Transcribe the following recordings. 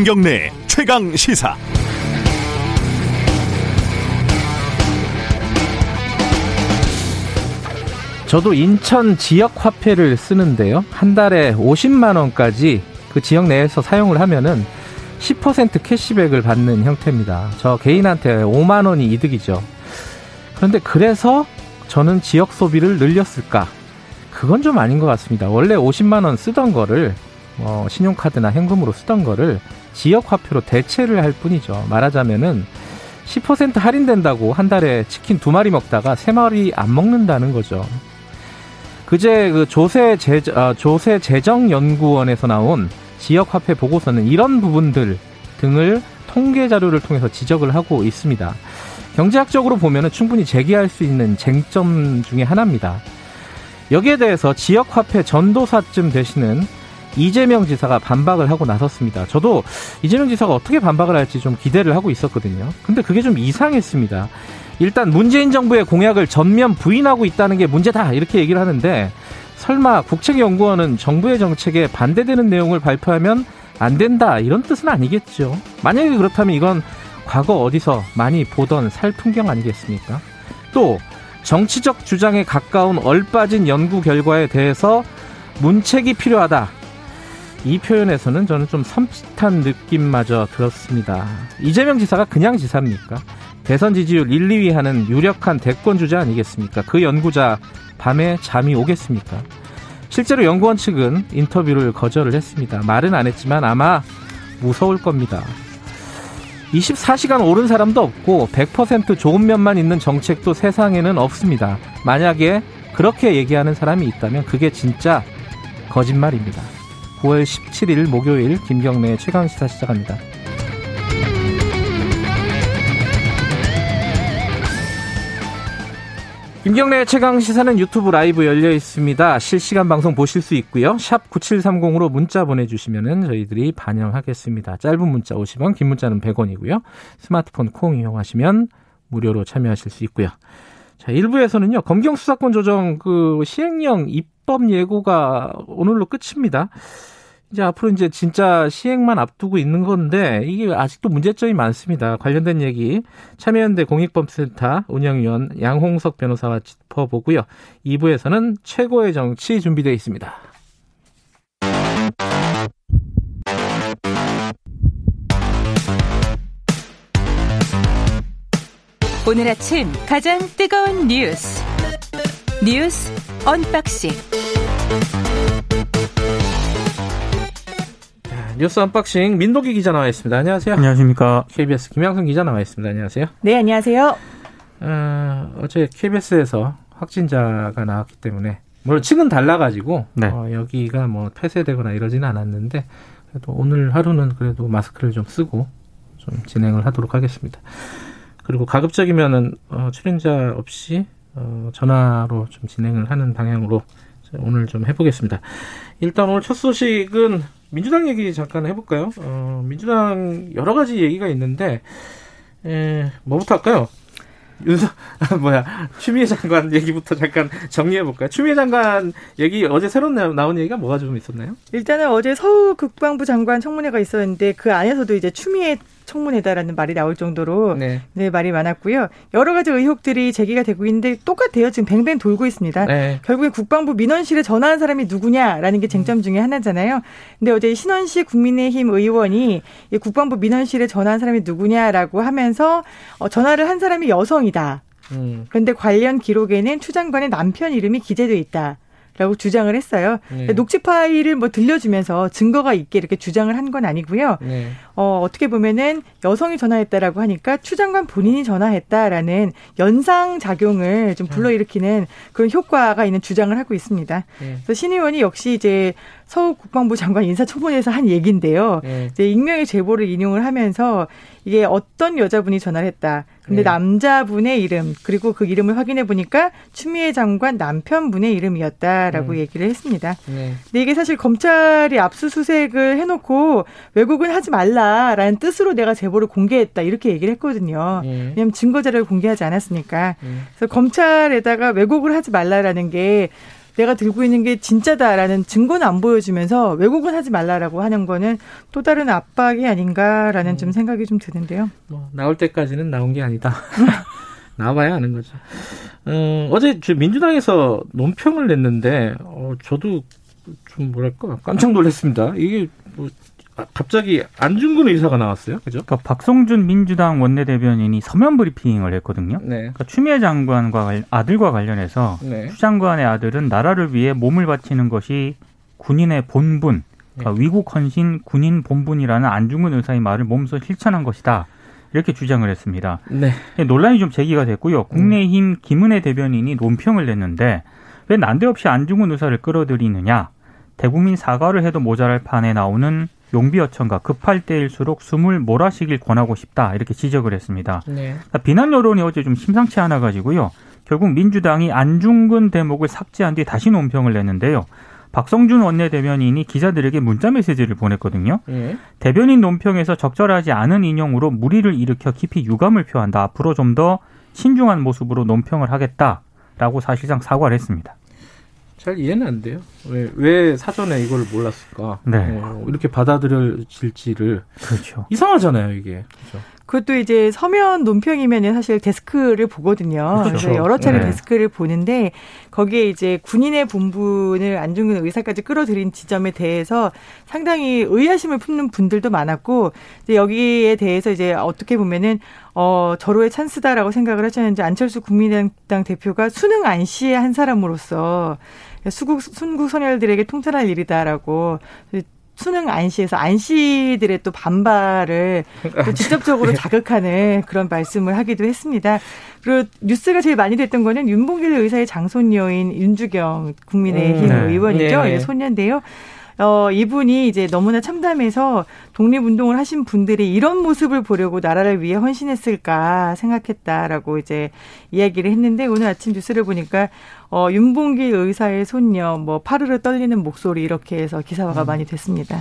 김경래 최강 시사. 저도 인천 지역 화폐를 쓰는데요. 한 달에 50만 원까지 그 지역 내에서 사용을 하면은 10% 캐시백을 받는 형태입니다. 저 개인한테 5만 원이 이득이죠. 그런데 그래서 저는 지역 소비를 늘렸을까? 그건 좀 아닌 것 같습니다. 원래 50만 원 쓰던 거를 어, 신용카드나 현금으로 쓰던 거를 지역 화폐로 대체를 할 뿐이죠. 말하자면은 10% 할인된다고 한 달에 치킨 두 마리 먹다가 세 마리 안 먹는다는 거죠. 그제 그 조세 재 아, 조세 재정 연구원에서 나온 지역 화폐 보고서는 이런 부분들 등을 통계 자료를 통해서 지적을 하고 있습니다. 경제학적으로 보면은 충분히 제기할 수 있는 쟁점 중의 하나입니다. 여기에 대해서 지역 화폐 전도사쯤 되시는 이재명 지사가 반박을 하고 나섰습니다. 저도 이재명 지사가 어떻게 반박을 할지 좀 기대를 하고 있었거든요. 근데 그게 좀 이상했습니다. 일단 문재인 정부의 공약을 전면 부인하고 있다는 게 문제다 이렇게 얘기를 하는데 설마 국책연구원은 정부의 정책에 반대되는 내용을 발표하면 안 된다 이런 뜻은 아니겠죠. 만약에 그렇다면 이건 과거 어디서 많이 보던 살풍경 아니겠습니까? 또 정치적 주장에 가까운 얼빠진 연구 결과에 대해서 문책이 필요하다. 이 표현에서는 저는 좀 섬찟한 느낌마저 들었습니다. 이재명 지사가 그냥 지사입니까? 대선 지지율 1, 2위 하는 유력한 대권 주자 아니겠습니까? 그 연구자 밤에 잠이 오겠습니까? 실제로 연구원 측은 인터뷰를 거절을 했습니다. 말은 안 했지만 아마 무서울 겁니다. 24시간 오른 사람도 없고 100% 좋은 면만 있는 정책도 세상에는 없습니다. 만약에 그렇게 얘기하는 사람이 있다면 그게 진짜 거짓말입니다. 9월 17일 목요일 김경래 최강시사 시작합니다. 김경래 최강 시사는 유튜브 라이브 열려 있습니다. 실시간 방송 보실 수 있고요. 샵 9730으로 문자 보내주시면 저희들이 반영하겠습니다. 짧은 문자 50원, 긴 문자는 100원이고요. 스마트폰 콩 이용하시면 무료로 참여하실 수 있고요. 자, 1부에서는요. 검경 수사권 조정 그 시행령 입법 예고가 오늘로 끝입니다. 이제 앞으로 이제 진짜 시행만 앞두고 있는 건데 이게 아직도 문제점이 많습니다. 관련된 얘기 참여연대 공익범센터 운영위원 양홍석 변호사와 짚어보고요. 2부에서는 최고의 정치 준비되어 있습니다. 오늘 아침 가장 뜨거운 뉴스 뉴스 언박싱 뉴스 언박싱 민동기 기자 나와 있습니다. 안녕하세요. 안녕하십니까. KBS 김양순 기자 나와 있습니다. 안녕하세요. 네, 안녕하세요. 어, 어제 KBS에서 확진자가 나왔기 때문에 물론 층은 달라가지고 네. 어, 여기가 뭐 폐쇄되거나 이러지는 않았는데 그래도 오늘 하루는 그래도 마스크를 좀 쓰고 좀 진행을 하도록 하겠습니다. 그리고 가급적이면은 어, 출연자 없이 어, 전화로 좀 진행을 하는 방향으로 오늘 좀 해보겠습니다. 일단 오늘 첫 소식은 민주당 얘기 잠깐 해볼까요? 어, 민주당 여러 가지 얘기가 있는데, 에, 뭐부터 할까요? 윤석, 아, 뭐야, 추미애 장관 얘기부터 잠깐 정리해 볼까요? 추미애 장관 얘기, 어제 새로 나온 얘기가 뭐가 좀 있었나요? 일단은 어제 서울 국방부 장관 청문회가 있었는데, 그 안에서도 이제 추미애 청문회다라는 말이 나올 정도로 네. 네. 말이 많았고요. 여러 가지 의혹들이 제기가 되고 있는데 똑같아요. 지금 뱅뱅 돌고 있습니다. 네. 결국에 국방부 민원실에 전화한 사람이 누구냐라는 게 쟁점 중에 하나잖아요. 근데 어제 신원식 국민의힘 의원이 국방부 민원실에 전화한 사람이 누구냐라고 하면서 어, 전화를 한 사람이 여성이다. 음. 그런데 관련 기록에는 추 장관의 남편 이름이 기재돼 있다. 라고 주장을 했어요. 네. 녹취 파일을 뭐 들려주면서 증거가 있게 이렇게 주장을 한 건 아니고요. 네. 어, 어떻게 보면은 여성이 전화했다라고 하니까 추 장관 본인이 전화했다라는 연상 작용을 좀 불러일으키는 그런 효과가 있는 주장을 하고 있습니다. 네. 그래서 신 의원이 역시 이제 서울 국방부 장관 인사청문회에서 한 얘기인데요. 네. 이제 익명의 제보를 인용을 하면서 이게 어떤 여자분이 전화를 했다. 근데 네. 남자분의 이름 그리고 그 이름을 확인해 보니까 추미애 장관 남편분의 이름이었다라고 음. 얘기를 했습니다. 네. 근데 이게 사실 검찰이 압수수색을 해놓고 왜곡은 하지 말라라는 뜻으로 내가 제보를 공개했다 이렇게 얘기를 했거든요. 네. 왜냐하면 증거 자료를 공개하지 않았으니까. 네. 그래서 검찰에다가 왜곡을 하지 말라라는 게 내가 들고 있는 게 진짜다라는 증거는 안 보여주면서 왜곡은 하지 말라라고 하는 거는 또 다른 압박이 아닌가라는 음. 좀 생각이 좀 드는데요. 뭐 나올 때까지는 나온 게 아니다. 나와봐야 아는 거죠. 어, 어제 민주당에서 논평을 냈는데 어, 저도 좀 뭐랄까 깜짝 놀랐습니다. 이게 뭐 갑자기 안중근 의사가 나왔어요. 그죠? 그러니까 박성준 민주당 원내대변인이 서면 브리핑을 했거든요. 네. 그러니까 추미애 장관과 아들과 관련해서 네. 추 장관의 아들은 나라를 위해 몸을 바치는 것이 군인의 본분, 그러니까 네. 위국 헌신 군인 본분이라는 안중근 의사의 말을 몸소 실천한 것이다. 이렇게 주장을 했습니다. 네. 논란이 좀 제기가 됐고요. 국내힘 김은혜 대변인이 논평을 냈는데 왜 난데없이 안중근 의사를 끌어들이느냐? 대국민 사과를 해도 모자랄 판에 나오는 용비 어천가 급할 때일수록 숨을 몰아쉬길 권하고 싶다 이렇게 지적을 했습니다. 네. 비난 여론이 어제 좀 심상치 않아 가지고요. 결국 민주당이 안중근 대목을 삭제한 뒤 다시 논평을 냈는데요. 박성준 원내대변인이 기자들에게 문자 메시지를 보냈거든요. 네. 대변인 논평에서 적절하지 않은 인용으로 무리를 일으켜 깊이 유감을 표한다. 앞으로 좀 더 신중한 모습으로 논평을 하겠다라고 사실상 사과를 했습니다. 잘 이해는 안 돼요. 왜, 왜 사전에 이걸 몰랐을까? 네. 어, 이렇게 받아들여질지를. 그렇죠. 이상하잖아요, 이게. 그렇죠. 그것도 이제 서면 논평이면 사실 데스크를 보거든요. 그렇죠. 그래서 여러 차례 네. 데스크를 보는데 거기에 이제 군인의 본분을 안중근 의사까지 끌어들인 지점에 대해서 상당히 의아심을 품는 분들도 많았고 이제 여기에 대해서 이제 어떻게 보면은 어 절호의 찬스다라고 생각을 하셨는지 안철수 국민의당 대표가 수능 안시의 한 사람으로서 수국 순국 선열들에게 통찰할 일이다라고 수능 안시에서 안시들의 또 반발을 또 직접적으로 예. 자극하는 그런 말씀을 하기도 했습니다. 그리고 뉴스가 제일 많이 됐던 거는 윤봉길 의사의 장손녀인 윤주경 국민의힘 음, 네. 의원이죠. 네. 소년인데요. 어, 이분이 이제 너무나 참담해서 독립운동을 하신 분들이 이런 모습을 보려고 나라를 위해 헌신했을까 생각했다라고 이제 이야기를 했는데 오늘 아침 뉴스를 보니까 어, 윤봉길 의사의 손녀, 뭐, 파르르 떨리는 목소리 이렇게 해서 기사화가 음. 많이 됐습니다.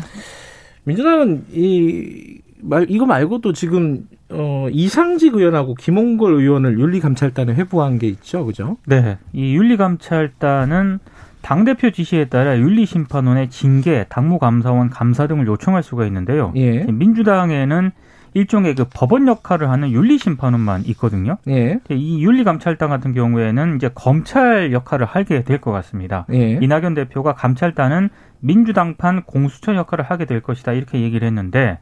민주당은 이, 말, 이거 말고도 지금, 어, 이상직 의원하고 김홍걸 의원을 윤리감찰단에 회부한 게 있죠. 그죠? 네. 이 윤리감찰단은 당대표 지시에 따라 윤리심판원의 징계, 당무감사원 감사 등을 요청할 수가 있는데요. 예. 민주당에는 일종의 그 법원 역할을 하는 윤리심판원만 있거든요. 예. 이 윤리감찰단 같은 경우에는 이제 검찰 역할을 하게 될 것 같습니다. 예. 이낙연 대표가 감찰단은 민주당판 공수처 역할을 하게 될 것이다 이렇게 얘기를 했는데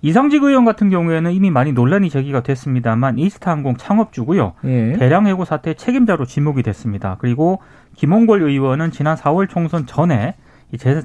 이상직 의원 같은 경우에는 이미 많이 논란이 제기가 됐습니다만 이스타항공 창업주고요. 예. 대량 해고 사태 책임자로 지목이 됐습니다. 그리고 김홍걸 의원은 지난 4월 총선 전에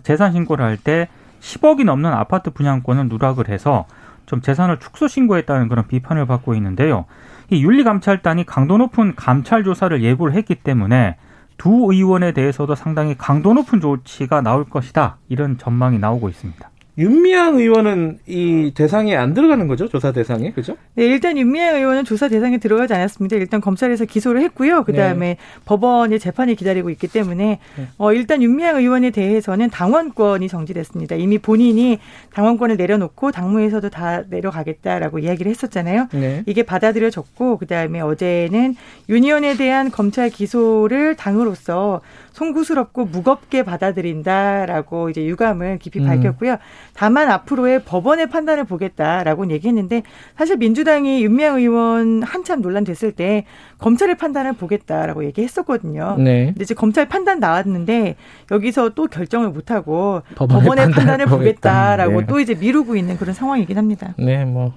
재산 신고를 할 때 10억이 넘는 아파트 분양권을 누락을 해서 좀 재산을 축소 신고했다는 그런 비판을 받고 있는데요. 이 윤리감찰단이 강도 높은 감찰 조사를 예고를 했기 때문에 두 의원에 대해서도 상당히 강도 높은 조치가 나올 것이다. 이런 전망이 나오고 있습니다. 윤미향 의원은 이 대상에 안 들어가는 거죠? 조사 대상에. 그죠? 네, 일단 윤미향 의원은 조사 대상에 들어가지 않았습니다. 일단 검찰에서 기소를 했고요. 그 다음에 네. 법원의 재판이 기다리고 있기 때문에 네. 어 일단 윤미향 의원에 대해서는 당원권이 정지됐습니다. 이미 본인이 당원권을 내려놓고 당무에서도 다 내려가겠다라고 이야기를 했었잖아요. 네. 이게 받아들여졌고 그 다음에 어제는 윤 의원에 대한 검찰 기소를 당으로서 송구스럽고 무겁게 받아들인다라고 이제 유감을 깊이 음. 밝혔고요. 다만 앞으로의 법원의 판단을 보겠다라고 얘기했는데 사실 민주당이 윤미향 의원 한참 논란됐을 때 검찰의 판단을 보겠다라고 얘기했었거든요. 네. 근데 이제 검찰 판단 나왔는데 여기서 또 결정을 못 하고 법원의, 법원의 판단을, 보겠다라고 네. 또 이제 미루고 있는 그런 상황이긴 합니다. 네, 뭐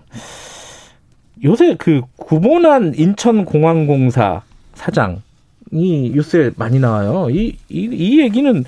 요새 그 구본한 인천공항공사 사장 이 뉴스에 많이 나와요. 이, 이, 이 얘기는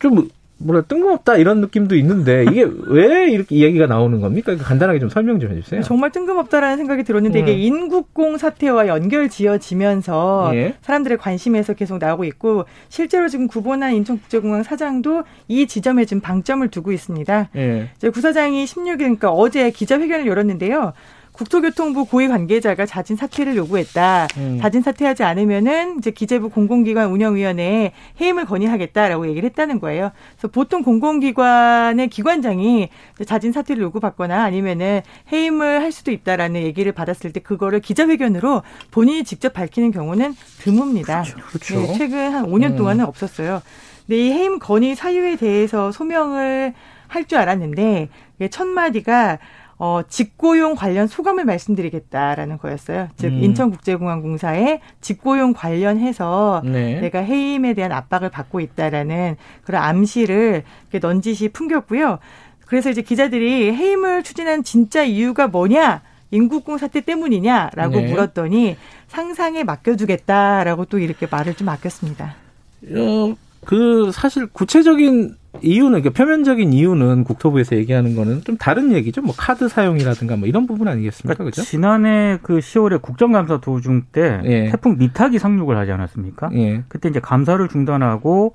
좀 뭐라 뜬금없다 이런 느낌도 있는데 이게 왜 이렇게 이야기가 나오는 겁니까? 간단하게 좀 설명 좀 해주세요. 정말 뜬금없다라는 생각이 들었는데 음. 이게 인국공 사태와 연결 지어지면서 예. 사람들의 관심에서 계속 나오고 있고 실제로 지금 구본한 인천국제공항 사장도 이 지점에 지금 방점을 두고 있습니다. 예. 구사장이 16일 그러니까 어제 기자회견을 열었는데요. 국토교통부 고위 관계자가 자진 사퇴를 요구했다. 음. 자진 사퇴하지 않으면은 이제 기재부 공공기관 운영위원회에 해임을 건의하겠다라고 얘기를 했다는 거예요. 그래서 보통 공공기관의 기관장이 자진 사퇴를 요구받거나 아니면은 해임을 할 수도 있다라는 얘기를 받았을 때 그거를 기자회견으로 본인이 직접 밝히는 경우는 드뭅니다. 그렇죠. 그렇죠. 네, 최근 한 5년 음. 동안은 없었어요. 근데 이 해임 건의 사유에 대해서 소명을 할 줄 알았는데 첫 마디가 어, 직고용 관련 소감을 말씀드리겠다라는 거였어요. 즉, 음. 인천국제공항공사에 직고용 관련해서 네. 내가 해임에 대한 압박을 받고 있다라는 그런 암시를 넌지시 풍겼고요. 그래서 이제 기자들이 해임을 추진한 진짜 이유가 뭐냐? 인국공 사태 때문이냐라고 네. 물었더니 상상에 맡겨두겠다라고 또 이렇게 말을 좀 아꼈습니다. 어, 그 사실 구체적인 이유는 그러니까 표면적인 이유는 국토부에서 얘기하는 거는 좀 다른 얘기죠. 뭐 카드 사용이라든가 뭐 이런 부분 아니겠습니까? 그러니까 그죠? 지난해 그 10월에 국정감사 도중 때 예. 태풍 미탁이 상륙을 하지 않았습니까? 예. 그때 이제 감사를 중단하고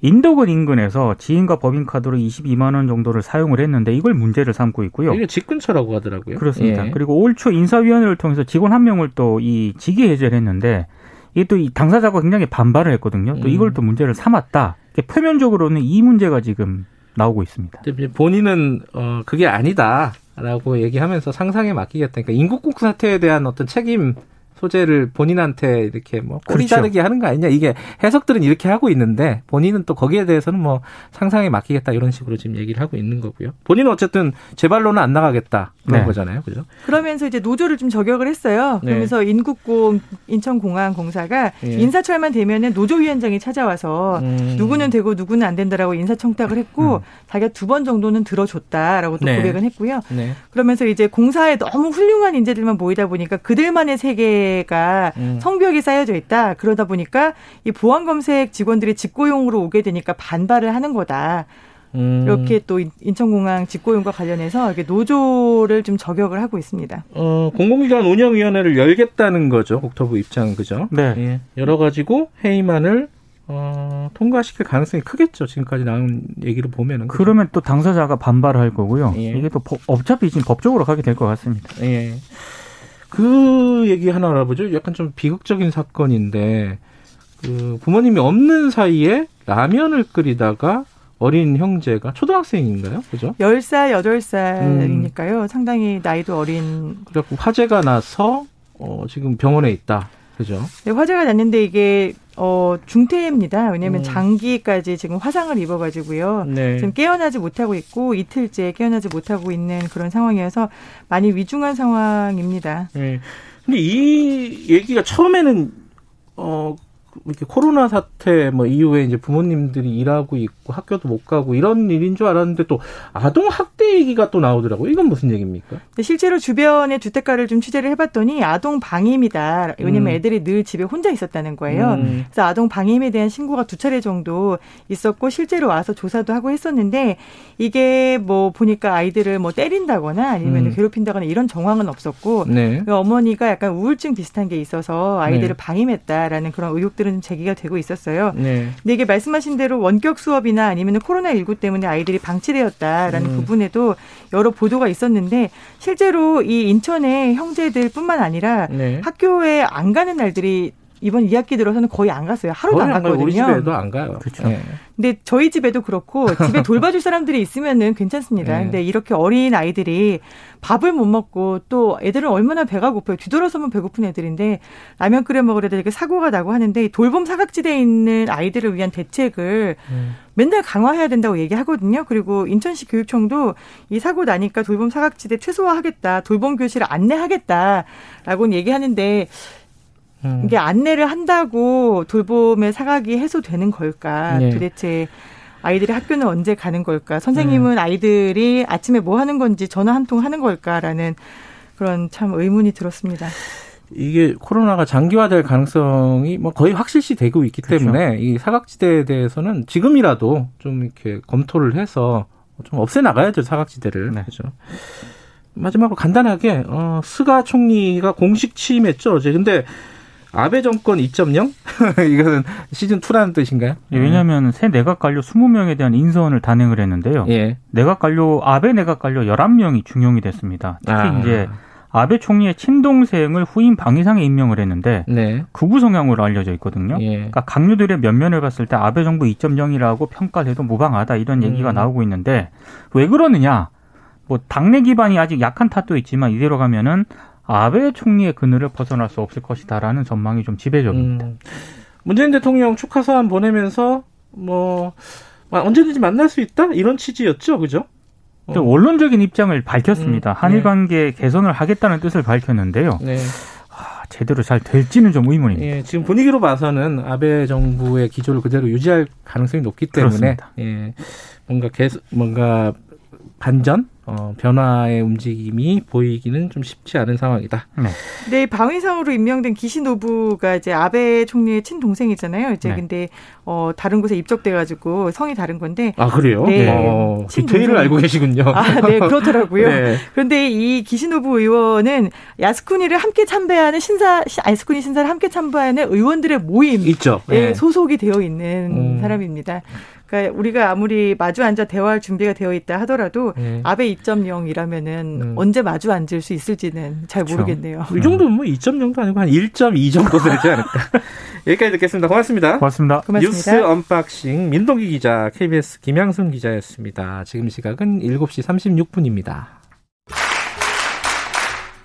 인도군 인근에서 지인과 법인 카드로 22만 원 정도를 사용을 했는데 이걸 문제를 삼고 있고요. 이게 집 근처라고 하더라고요. 그렇습니다. 예. 그리고 올 초 인사위원회를 통해서 직원 한 명을 또 이 직위 해제를 했는데 이게 또 이 당사자가 굉장히 반발을 했거든요. 또 음. 이걸 또 문제를 삼았다. 표면적으로는 이 문제가 지금 나오고 있습니다. 본인은 어 그게 아니다라고 얘기하면서 상상에 맡기겠다. 그러니까 인국국 사태에 대한 어떤 책임 소재를 본인한테 이렇게 뭐 꼬리 그렇죠. 자르게 하는 거 아니냐 이게 해석들은 이렇게 하고 있는데 본인은 또 거기에 대해서는 뭐 상상에 맡기겠다 이런 식으로 지금 얘기를 하고 있는 거고요. 본인은 어쨌든 제발로는 안 나가겠다 그런 네. 거잖아요, 그죠? 그러면서 이제 노조를 좀 저격을 했어요. 네. 그러면서 인국공 인천공항공사가 네. 인사철만 되면은 노조위원장이 찾아와서 음. 누구는 되고 누구는 안 된다라고 인사청탁을 했고 음. 자기가 두 번 정도는 들어줬다라고 또 네. 고백은 했고요. 네. 그러면서 이제 공사에 너무 훌륭한 인재들만 모이다 보니까 그들만의 세계 자체가 음. 성벽이 쌓여져 있다. 그러다 보니까 이 보안 검색 직원들이 직고용으로 오게 되니까 반발을 하는 거다. 음. 이렇게 또 인천공항 직고용과 관련해서 이렇게 노조를 좀 저격을 하고 있습니다. 어, 공공기관 운영위원회를 열겠다는 거죠. 국토부 입장 그죠? 네. 예. 여러 가지고 회의만을 어, 통과시킬 가능성이 크겠죠. 지금까지 나온 얘기를 보면은. 그러면 또 당사자가 반발할 거고요. 예. 이게 또 어차피 지금 법적으로 가게 될 것 같습니다. 예. 그 얘기 하나 알아보죠. 약간 좀 비극적인 사건인데 그 부모님이 없는 사이에 라면을 끓이다가 어린 형제가 초등학생인가요? 그죠? 10살, 8살이니까요. 음. 상당히 나이도 어린. 그래갖고 화재가 나서 어, 지금 병원에 있다. 그죠? 네, 화재가 났는데 이게 어, 중태입니다. 왜냐하면 음. 장기까지 지금 화상을 입어가지고요. 네. 지금 깨어나지 못하고 있고 이틀째 깨어나지 못하고 있는 그런 상황이어서 많이 위중한 상황입니다. 네. 근데 이 얘기가 처음에는 어 이렇게 코로나 사태 뭐 이후에 이제 부모님들이 일하고 있고 학교도 못 가고 이런 일인 줄 알았는데 또 아동 학대 얘기가 또 나오더라고요. 이건 무슨 얘기입니까? 실제로 주변의 주택가를 좀 취재를 해봤더니 아동 방임이다. 왜냐면 음. 애들이 늘 집에 혼자 있었다는 거예요. 음. 그래서 아동 방임에 대한 신고가 두 차례 정도 있었고 실제로 와서 조사도 하고 했었는데 이게 뭐 보니까 아이들을 뭐 때린다거나 아니면 음. 괴롭힌다거나 이런 정황은 없었고 네. 그 어머니가 약간 우울증 비슷한 게 있어서 아이들을 네. 방임했다라는 그런 의혹들 을 것들은 제기가 되고 있었어요. 네. 근데 이게 말씀하신 대로 원격 수업이나 아니면 코로나 19 때문에 아이들이 방치되었다라는 음. 부분에도 여러 보도가 있었는데 실제로 이 인천의 형제들뿐만 아니라 네. 학교에 안 가는 날들이 이번 2학기 들어서는 거의 안 갔어요. 하루도 안 갔거든요. 우리 집에도 안 가요. 그렇죠. 네. 근데 저희 집에도 그렇고 집에 돌봐줄 사람들이 있으면은 괜찮습니다. 네. 근데 이렇게 어린 아이들이 밥을 못 먹고 또 애들은 얼마나 배가 고파요. 뒤돌아서면 배고픈 애들인데 라면 끓여 먹으려다 이렇게 사고가 나고 하는데 돌봄 사각지대에 있는 아이들을 위한 대책을 음. 맨날 강화해야 된다고 얘기하거든요. 그리고 인천시 교육청도 이 사고 나니까 돌봄 사각지대 최소화하겠다. 돌봄 교실을 안내하겠다라고 얘기하는데 음. 이게 안내를 한다고 돌봄의 사각이 해소되는 걸까? 네. 도대체 아이들이 학교는 언제 가는 걸까? 선생님은 네. 아이들이 아침에 뭐 하는 건지 전화 한 통 하는 걸까라는 그런 참 의문이 들었습니다. 이게 코로나가 장기화될 가능성이 뭐 거의 확실시 되고 있기 그렇죠. 때문에 이 사각지대에 대해서는 지금이라도 좀 이렇게 검토를 해서 좀 없애 나가야죠 사각지대를. 네. 그렇죠. 마지막으로 간단하게 어 스가 총리가 공식 취임했죠 어제. 근데 아베 정권 2.0? 이거는 시즌 2라는 뜻인가요? 예, 왜냐하면 새 내각 관료 20명에 대한 인선을 단행을 했는데요. 예. 내각 관료 아베 내각 관료 11명이 중용이 됐습니다. 특히 아. 이제 아베 총리의 친동생을 후임 방위상에 임명을 했는데 네. 극우 성향으로 알려져 있거든요. 예. 그러니까 강요들의 면면을 봤을 때 아베 정부 2.0이라고 평가를 해도 무방하다 이런 얘기가 음. 나오고 있는데 왜 그러느냐? 뭐 당내 기반이 아직 약한 탓도 있지만 이대로 가면은 아베 총리의 그늘을 벗어날 수 없을 것이다라는 전망이 좀 지배적입니다. 음. 문재인 대통령 축하 서한 보내면서 뭐 언제든지 만날 수 있다 이런 취지였죠, 그죠? 어. 원론적인 입장을 밝혔습니다. 음, 한일 네. 관계 개선을 하겠다는 뜻을 밝혔는데요. 네. 아, 제대로 잘 될지는 좀 의문입니다. 예, 지금 분위기로 봐서는 아베 정부의 기조를 그대로 유지할 가능성이 높기 때문에 예, 뭔가 계속 뭔가 반전 어, 변화의 움직임이 보이기는 좀 쉽지 않은 상황이다. 네. 네, 방위상으로 임명된 기시 노부가 이제 아베 총리의 친동생이잖아요. 이제 네. 근데 어, 다른 곳에 입적돼 가지고 성이 다른 건데. 아 그래요? 네. 어, 디테일을 알고 계시군요. 아, 네, 그렇더라고요. 네. 그런데 이 기시 노부 의원은 야스쿠니를 함께 참배하는 신사, 야스쿠니 신사를 함께 참배하는 의원들의 모임. 있죠. 네. 소속이 되어 있는 음. 사람입니다. 그러니까 우리가 아무리 마주 앉아 대화할 준비가 되어 있다 하더라도 네. 아베 2.0이라면은 음. 언제 마주 앉을 수 있을지는 잘 그렇죠. 모르겠네요. 이 정도면 뭐 2.0도 아니고 한 1.2 정도 되지 않을까. 여기까지 듣겠습니다. 고맙습니다. 고맙습니다. 고맙습니다. 뉴스 언박싱 민동기 기자, KBS 김양순 기자였습니다. 지금 시각은 7시 36분입니다.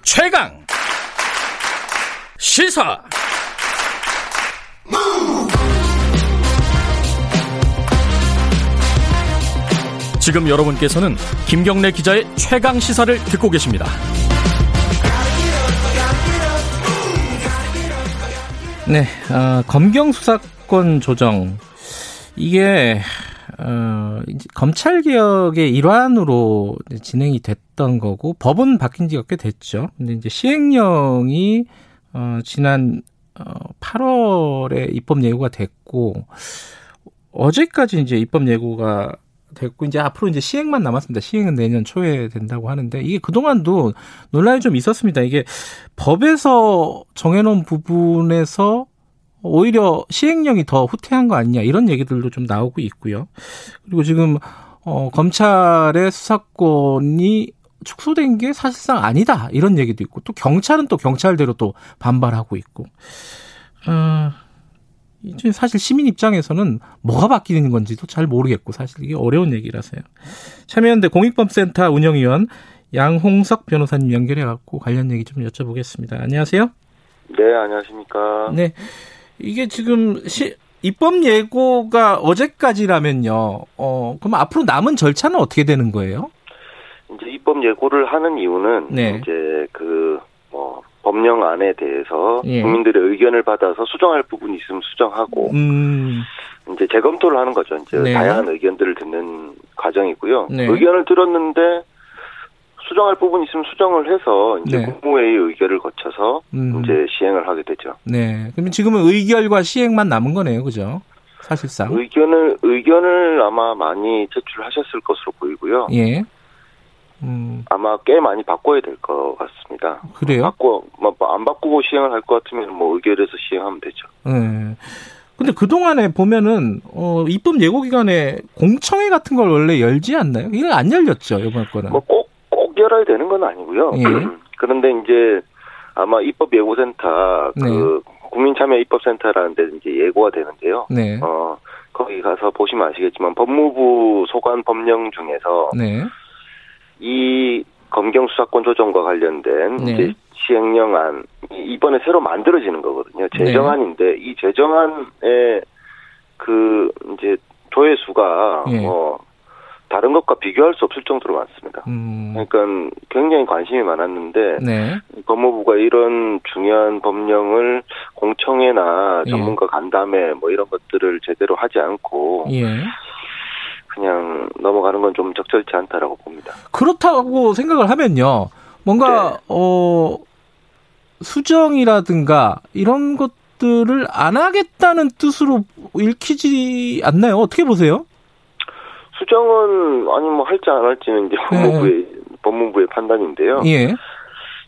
최강 시사 지금 여러분께서는 김경래 기자의 최강 시사를 듣고 계십니다. 네, 어, 검경 수사권 조정 이게 어, 검찰 개혁의 일환으로 진행이 됐던 거고 법은 바뀐 지가 꽤 됐죠. 근데 이제 시행령이 어, 지난 어, 8월에 입법 예고가 됐고 어제까지 이제 입법 예고가 됐고 이제 앞으로 이제 시행만 남았습니다. 시행은 내년 초에 된다고 하는데 이게 그동안도 논란이 좀 있었습니다. 이게 법에서 정해놓은 부분에서 오히려 시행령이 더 후퇴한 거 아니냐 이런 얘기들도 좀 나오고 있고요. 그리고 지금 어 검찰의 수사권이 축소된 게 사실상 아니다 이런 얘기도 있고 또 경찰은 또 경찰대로 또 반발하고 있고 어, 이제 사실 시민 입장에서는 뭐가 바뀌는 건지도 잘 모르겠고 사실 이게 어려운 얘기라서요. 참여연대 공익법센터 운영위원 양홍석 변호사님 연결해 갖고 관련 얘기 좀 여쭤보겠습니다. 안녕하세요. 네, 안녕하십니까. 네. 이게 지금 시, 입법 예고가 어제까지라면요. 어, 그럼 앞으로 남은 절차는 어떻게 되는 거예요? 이제 입법 예고를 하는 이유는 네. 이제 그뭐 법령안에 대해서 예. 국민들의 의견을 받아서 수정할 부분이 있으면 수정하고 음. 이제 재검토를 하는 거죠. 이제 네. 다양한 의견들을 듣는 과정이고요. 네. 의견을 들었는데 수정할 부분이 있으면 수정을 해서 이제 네. 국무회의 의결을 거쳐서 음. 이제 시행을 하게 되죠. 네. 그러면 지금은 의결과 시행만 남은 거네요, 그죠? 사실상 의견을 의견을 아마 많이 제출하셨을 것으로 보이고요. 예. 음. 아마 꽤 많이 바꿔야 될 것 같습니다. 그래요? 바꿔 뭐, 안 바꾸고 시행을 할 것 같으면 뭐 의결해서 시행하면 되죠. 네. 근데 그 동안에 보면은 어 입법 예고 기간에 공청회 같은 걸 원래 열지 않나요? 이건 안 열렸죠 이번 거는. 뭐꼭꼭 꼭 열어야 되는 건 아니고요. 예. 그런데 이제 아마 입법 예고센터 그 네. 국민참여 입법센터라는 데 이제 예고가 되는데요. 네. 어 거기 가서 보시면 아시겠지만 법무부 소관 법령 중에서 네. 이 검경 수사권 조정과 관련된 네. 이제 시행령안 이번에 새로 만들어지는 거거든요. 네. 제정안인데 네. 이 제정안의 그 이제 조회수가 네. 뭐 다른 것과 비교할 수 없을 정도로 많습니다. 음. 그러니까 굉장히 관심이 많았는데 네. 법무부가 이런 중요한 법령을 공청회나 예. 전문가 간담회 뭐 이런 것들을 제대로 하지 않고 예. 그냥 넘어가는 건 좀 적절치 않다라고 봅니다. 그렇다고 생각을 하면요. 뭔가 네. 어 수정이라든가 이런 것들을 안 하겠다는 뜻으로 읽히지 않나요? 어떻게 보세요? 수정은 아니 뭐 할지 안 할지는 이제 네. 법무부의 법무부의 판단인데요. 예.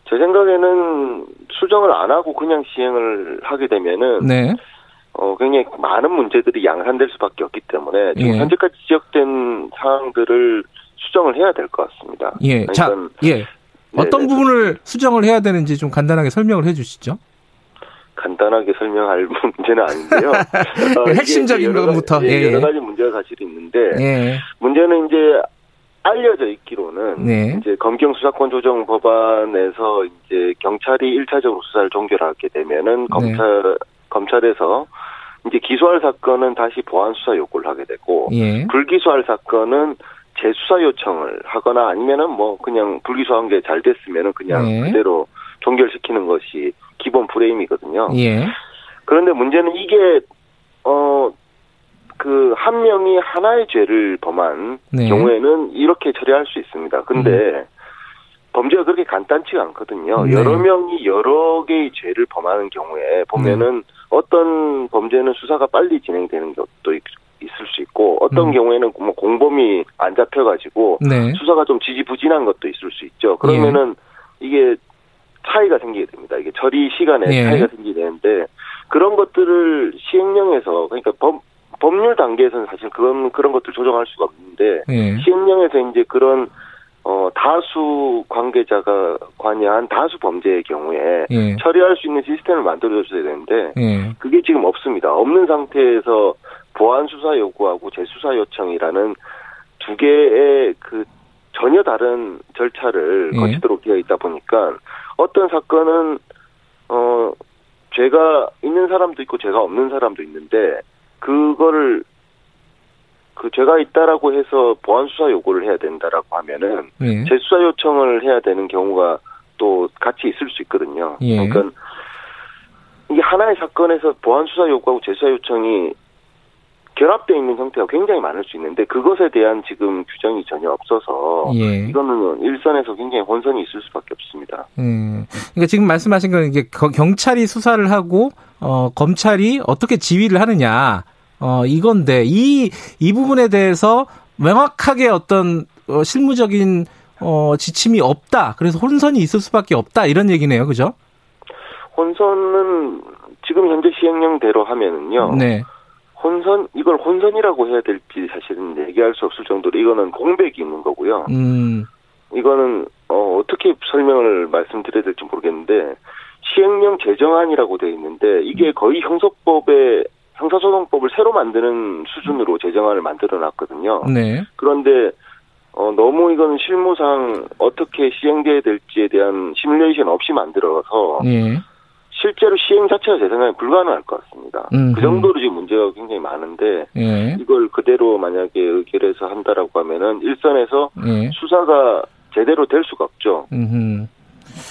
제 생각에는 수정을 안 하고 그냥 시행을 하게 되면은 네. 어, 굉장히 많은 문제들이 양산될 수밖에 없기 때문에 지금 예. 현재까지 지적된 사항들을 수정을 해야 될 것 같습니다. 예. 자, 예. 어떤 네네. 부분을 수정을 해야 되는지 좀 간단하게 설명을 해 주시죠. 간단하게 설명할 문제는 아닌데요. 어, 핵심적인 것부터 가지, 예, 여러 가지 문제가 사실 있는데 예. 문제는 이제 알려져 있기로는 네. 이제 검경 수사권 조정 법안에서 이제 경찰이 1차적으로 수사를 종결하게 되면은 네. 검찰 네. 검찰에서 이제 기소할 사건은 다시 보안 수사 요구를 하게 되고 예. 불기소할 사건은 재수사 요청을 하거나 아니면은 뭐 그냥 불기소한 게 잘 됐으면은 그냥 예. 그대로 종결시키는 것이 기본 프레임이거든요. 예. 그런데 문제는 이게 어 그 한 명이 하나의 죄를 범한 네. 경우에는 이렇게 처리할 수 있습니다. 근데 음. 범죄가 그렇게 간단치가 않거든요. 네. 여러 명이 여러 개의 죄를 범하는 경우에 보면은 네. 어떤 범죄는 수사가 빨리 진행되는 것도 있을 수 있고 어떤 음. 경우에는 뭐 공범이 안 잡혀가지고 네. 수사가 좀 지지부진한 것도 있을 수 있죠. 그러면은 예. 이게 차이가 생기게 됩니다. 이게 처리 시간에 예. 차이가 생기게 되는데 그런 것들을 시행령에서 그러니까 법 법률 단계에서는 사실 그런 그런 것들 조정할 수가 없는데 예. 시행령에서 이제 그런 어 다수 관계자가 관여한 다수 범죄의 경우에 예. 처리할 수 있는 시스템을 만들어줘야 되는데 예. 그게 지금 없습니다. 없는 상태에서 보안 수사 요구하고 재수사 요청이라는 두 개의 그 전혀 다른 절차를 예. 거치도록 되어 있다 보니까 어떤 사건은 어 죄가 있는 사람도 있고 죄가 없는 사람도 있는데 그거를 그 죄가 있다라고 해서 보안 수사 요구를 해야 된다라고 하면은 예. 재수사 요청을 해야 되는 경우가 또 같이 있을 수 있거든요. 예. 그러니까 이게 하나의 사건에서 보안 수사 요구하고 재수사 요청이 결합되어 있는 형태가 굉장히 많을 수 있는데 그것에 대한 지금 규정이 전혀 없어서 예. 이거는 일선에서 굉장히 혼선이 있을 수밖에 없습니다. 음. 그러니까 지금 말씀하신 건 이게 경찰이 수사를 하고 어, 검찰이 어떻게 지휘를 하느냐 어, 이건데 이 이 부분에 대해서 명확하게 어떤 어, 실무적인 어, 지침이 없다. 그래서 혼선이 있을 수밖에 없다. 이런 얘기네요. 그죠? 혼선은 지금 현재 시행령대로 하면은요. 네. 혼선 이걸 혼선이라고 해야 될지 사실은 얘기할 수 없을 정도로 이거는 공백이 있는 거고요. 음. 이거는 어, 어떻게 설명을 말씀드려야 될지 모르겠는데 시행령 제정안이라고 돼 있는데 이게 거의 형사법에 형사소송법을 새로 만드는 수준으로 제정안을 만들어 놨거든요. 네. 그런데 어, 너무 이건 실무상 어떻게 시행돼야 될지에 대한 시뮬레이션 없이 만들어서 예. 실제로 시행 자체가 제 생각에 불가능할 것 같습니다. 음흠. 그 정도로 지금 문제가 굉장히 많은데 예. 이걸 그대로 만약에 의결해서 한다라고 하면은 일선에서 예. 수사가 제대로 될 수가 없죠. 음흠.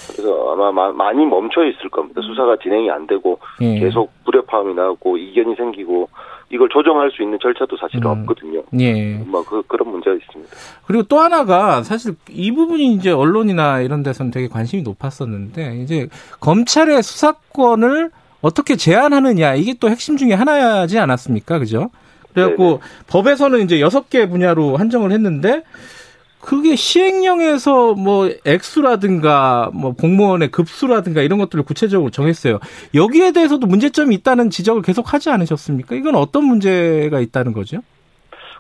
그래서 아마 많이 멈춰 있을 겁니다. 수사가 진행이 안 되고 예. 계속 불협화음이 나고 이견이 생기고 이걸 조정할 수 있는 절차도 사실 음. 없거든요. 예. 뭐 그, 그런 문제가 있습니다. 그리고 또 하나가 사실 이 부분이 이제 언론이나 이런 데서는 되게 관심이 높았었는데 이제 검찰의 수사권을 어떻게 제한하느냐 이게 또 핵심 중에 하나지 않았습니까? 그죠? 그래갖고 네네. 법에서는 이제 여섯 개 분야로 한정을 했는데 그게 시행령에서 뭐 액수라든가 뭐 공무원의 급수라든가 이런 것들을 구체적으로 정했어요. 여기에 대해서도 문제점이 있다는 지적을 계속 하지 않으셨습니까? 이건 어떤 문제가 있다는 거죠?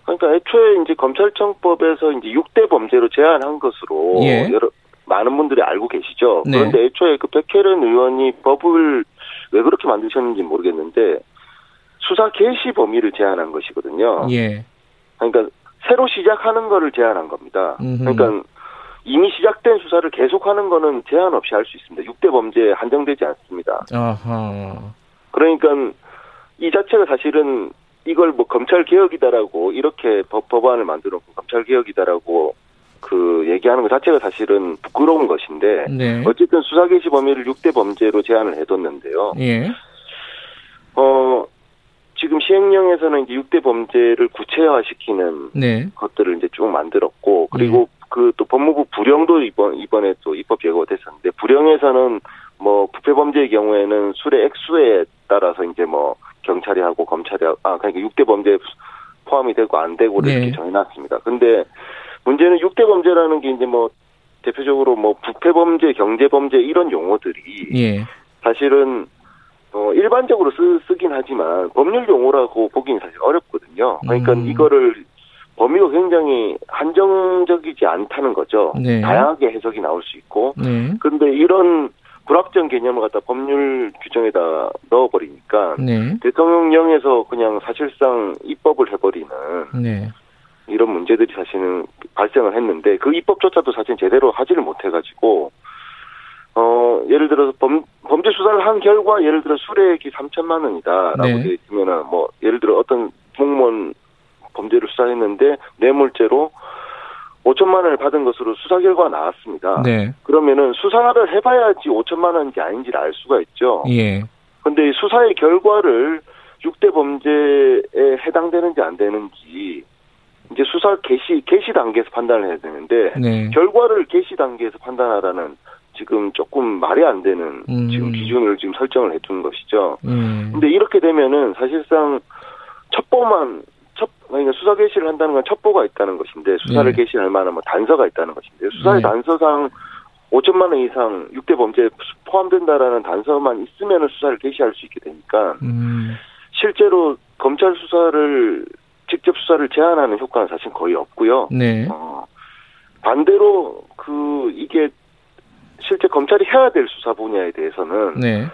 그러니까 애초에 이제 검찰청법에서 이제 6대 범죄로 제한한 것으로 예. 여러 많은 분들이 알고 계시죠. 네. 그런데 애초에 그 백혜련 의원이 법을 왜 그렇게 만드셨는지 모르겠는데 수사 개시 범위를 제한한 것이거든요. 예. 그러니까 새로 시작하는 거를 제한한 겁니다. 음흠. 그러니까 이미 시작된 수사를 계속하는 거는 제한 없이 할 수 있습니다. 6대 범죄에 한정되지 않습니다. 아하. 그러니까 이 자체가 사실은 이걸 뭐 검찰 개혁이다라고 이렇게 법, 법안을 만들어 놓고 검찰 개혁이다라고 그 얘기하는 것 자체가 사실은 부끄러운 것인데 네. 어쨌든 수사 개시 범위를 6대 범죄로 제한을 해뒀는데요. 예. 어 지금 시행령에서는 이제 6대 범죄를 구체화시키는 네. 것들을 이제 쭉 만들었고 그리고 네. 그또 법무부 부령도 이번 이번에 또 입법 예고가 됐었는데 부령에서는 뭐 부패 범죄의 경우에는 술의 액수에 따라서 이제 뭐 경찰이 하고 검찰이 하고 아 그러니까 6대 범죄에 포함이 되고 안 되고 네. 이렇게 정해놨습니다. 근데 문제는 6대 범죄라는 게 이제 뭐 대표적으로 뭐 부패 범죄, 경제 범죄 이런 용어들이 예. 사실은 어, 일반적으로 쓰, 쓰긴 하지만 법률 용어라고 보기는 사실 어렵거든요. 그러니까 음. 이거를 범위가 굉장히 한정적이지 않다는 거죠. 네. 다양하게 해석이 나올 수 있고. 네. 그런데 이런 불확정 개념을 갖다 법률 규정에다 넣어버리니까 네. 대통령령에서 그냥 사실상 입법을 해버리는 네. 이런 문제들이 사실은 발생을 했는데 그 입법조차도 사실 제대로 하지를 못해가지고 어 예를 들어서 범, 범죄 수사를 한 결과 예를 들어 수뢰액이 3천만 원이다라고 네. 되어 있으면은 뭐 예를 들어 어떤 공무원 범죄를 수사했는데 뇌물죄로 5천만 원을 받은 것으로 수사 결과가 나왔습니다. 네. 그러면은 수사를 해봐야지 5천만 원인지 아닌지를 알 수가 있죠. 예. 근데 수사의 결과를 6대 범죄에 해당되는지 안 되는지 이제 수사 개시 개시 단계에서 판단을 해야 되는데 네. 결과를 개시 단계에서 판단하라는 지금 조금 말이 안 되는 음. 지금 기준을 지금 설정을 해둔 것이죠. 음. 근데 이렇게 되면은 사실상 첩보만 첩 그러니까 수사 개시를 한다는 건 첩보가 있다는 것인데 수사를 네. 개시할 만한 뭐 단서가 있다는 것인데 수사의 네. 단서상 5천만 원 이상 6대 범죄에 포함된다라는 단서만 있으면 수사를 개시할 수 있게 되니까 음. 실제로 검찰 수사를 직접 수사를 제한하는 효과는 사실 거의 없고요. 네. 어, 반대로 그 이게 실제 검찰이 해야 될 수사 분야에 대해서는 네.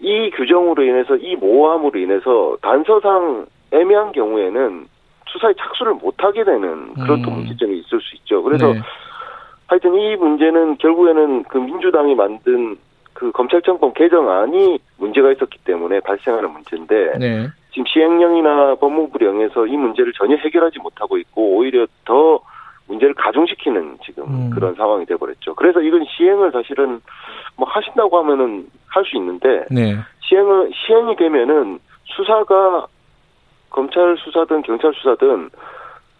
이 규정으로 인해서 이 모함으로 인해서 단서상 애매한 경우에는 수사에 착수를 못하게 되는 그런 음. 또 문제점이 있을 수 있죠. 그래서 네. 하여튼 이 문제는 결국에는 그 민주당이 만든 그 검찰청법 개정안이 문제가 있었기 때문에 발생하는 문제인데 네. 지금 시행령이나 법무부령에서 이 문제를 전혀 해결하지 못하고 있고 오히려 더 문제를 가중시키는 지금 음. 그런 상황이 돼버렸죠. 그래서 이건 시행을 사실은 뭐 하신다고 하면은 할 수 있는데 네. 시행을 시행이 되면은 수사가 검찰 수사든 경찰 수사든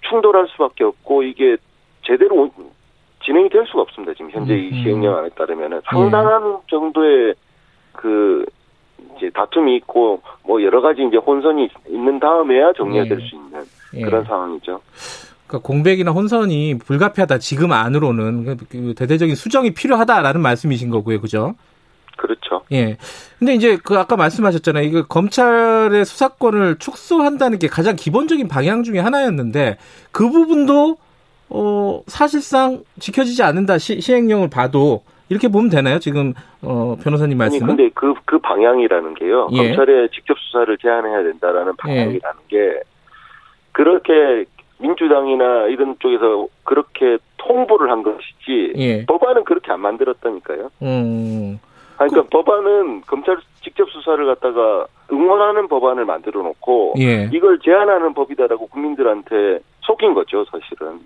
충돌할 수밖에 없고 이게 제대로 진행이 될 수가 없습니다. 지금 현재 이 음. 시행령안에 따르면은 상당한 예. 정도의 그 이제 다툼이 있고 뭐 여러 가지 이제 혼선이 있는 다음에야 정리가 될 수 있는 예. 그런 상황이죠. 그러니까 공백이나 혼선이 불가피하다 지금 안으로는 그, 그 대대적인 수정이 필요하다라는 말씀이신 거고요, 그죠? 그렇죠. 예. 근데 이제 그 아까 말씀하셨잖아요. 이거 검찰의 수사권을 축소한다는 게 가장 기본적인 방향 중에 하나였는데 그 부분도 어 사실상 지켜지지 않는다 시, 행령을 봐도 이렇게 보면 되나요? 지금 어 변호사님 말씀은? 아니 근데 그그 그 방향이라는 게요. 예. 검찰의 직접 수사를 제한해야 된다라는 예. 방향이라는 예. 게 그렇게 민주당이나 이런 쪽에서 그렇게 통보를 한 것이지 예. 법안은 그렇게 안 만들었다니까요. 음. 그러니까 그, 법안은 검찰 직접 수사를 갖다가 응원하는 법안을 만들어 놓고 예. 이걸 제한하는 법이다라고 국민들한테 속인 거죠, 사실은.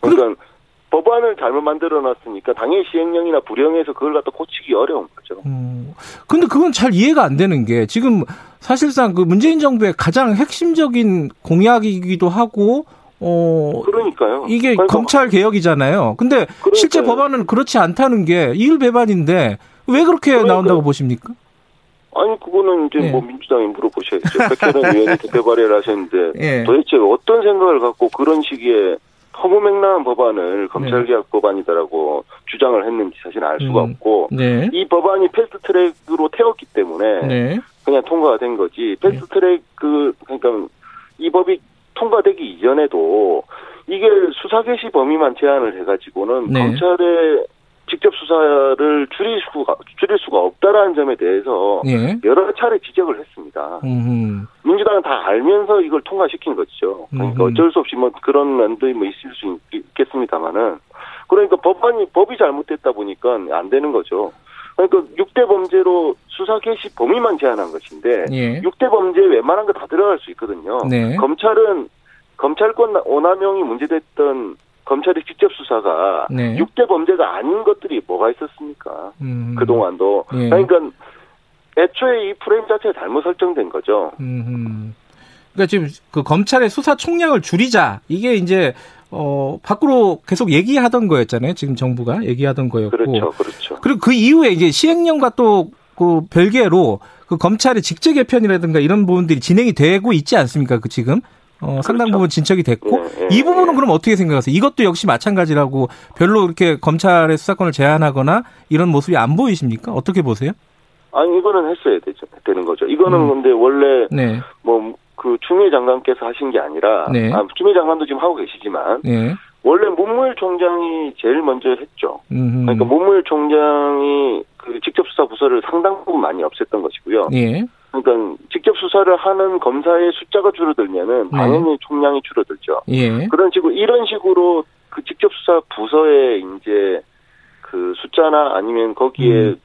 그러니까 그, 법안을 잘못 만들어 놨으니까 당연히 시행령이나 불령에서 그걸 갖다 고치기 어려운 거죠. 음. 근데 그건 잘 이해가 안 되는 게 지금 사실상 그 문재인 정부의 가장 핵심적인 공약이기도 하고 어 그러니까요. 이게 그러니까, 검찰 개혁이잖아요. 근데 그러니까요. 실제 법안은 그렇지 않다는 게 이율 배반인데 왜 그렇게 그러니까, 나온다고 보십니까? 아니 그거는 이제 네. 뭐 민주당이 물어보셔야죠. 백현원 의원이 대표 발의를 하셨는데 네. 도대체 어떤 생각을 갖고 그런 시기에 허무맹랑한 법안을 검찰개혁 네. 법안이다라고 주장을 했는지 사실 알 수가 음. 없고 네. 이 법안이 패스트트랙으로 태웠기 때문에 네. 그냥 통과가 된 거지 패스트트랙 그 그러니까 이 법이 통과되기 이전에도 이게 수사 개시 범위만 제한을 해가지고는 네. 검찰의 직접 수사를 줄일 수가 줄일 수가 없다라는 점에 대해서 예. 여러 차례 지적을 했습니다. 음흠. 민주당은 다 알면서 이걸 통과시킨 거죠. 그러니까 음흠. 어쩔 수 없이 뭐 그런 면도 뭐 있을 수 있겠습니다만은 그러니까 법안이 법이 잘못됐다 보니까 안 되는 거죠. 그러니까 6대 범죄로 수사 개시 범위만 제한한 것인데 예. 6대 범죄에 웬만한 거 다 들어갈 수 있거든요. 네. 검찰은 검찰권 오남용이 문제됐던 검찰의 직접 수사가 네. 6대 범죄가 아닌 것들이 뭐가 있었습니까? 음. 그동안도. 예. 그러니까 애초에 이 프레임 자체가 잘못 설정된 거죠. 음. 그러니까 지금 그 검찰의 수사 총량을 줄이자 이게 이제 어 밖으로 계속 얘기하던 거였잖아요. 지금 정부가 얘기하던 거였고. 그렇죠, 그렇죠. 그리고 그 이후에 이제 시행령과 또 그 별개로 그 검찰의 직제 개편이라든가 이런 부분들이 진행이 되고 있지 않습니까? 그 지금 어, 상당 그렇죠. 부분 진척이 됐고 네, 네, 이 부분은 네. 그럼 어떻게 생각하세요? 이것도 역시 마찬가지라고 별로 이렇게 검찰의 수사권을 제한하거나 이런 모습이 안 보이십니까? 어떻게 보세요? 아니 이거는 했어야 되죠. 되는 거죠. 이거는 음. 근데 원래 네. 뭐 그 추미애 장관께서 하신 게 아니라 네. 아, 추미애 장관도 지금 하고 계시지만 네. 원래 문무일 총장이 제일 먼저 했죠. 음흠. 그러니까 문무일 총장이 그 직접 수사 부서를 상당 부분 많이 없앴던 것이고요. 예. 그러니까 직접 수사를 하는 검사의 숫자가 줄어들면은 네. 당연히 네. 총량이 줄어들죠. 예. 그런 식으로 이런 식으로 그 직접 수사 부서에 이제 그 숫자나 아니면 거기에 음.